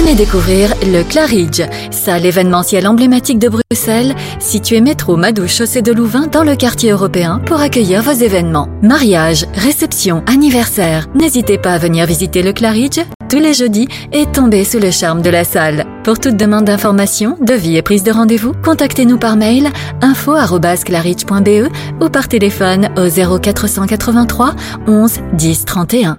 Venez découvrir le Claridge, salle événementielle emblématique de Bruxelles, située métro Madouche chaussée de Louvain dans le quartier européen pour accueillir vos événements. Mariage, réception, anniversaire. N'hésitez pas à venir visiter le Claridge tous les jeudis et tomber sous le charme de la salle. Pour toute demande d'information, devis et prise de rendez-vous, contactez-nous par mail info@claridge.be ou par téléphone au 0483 11 10 31.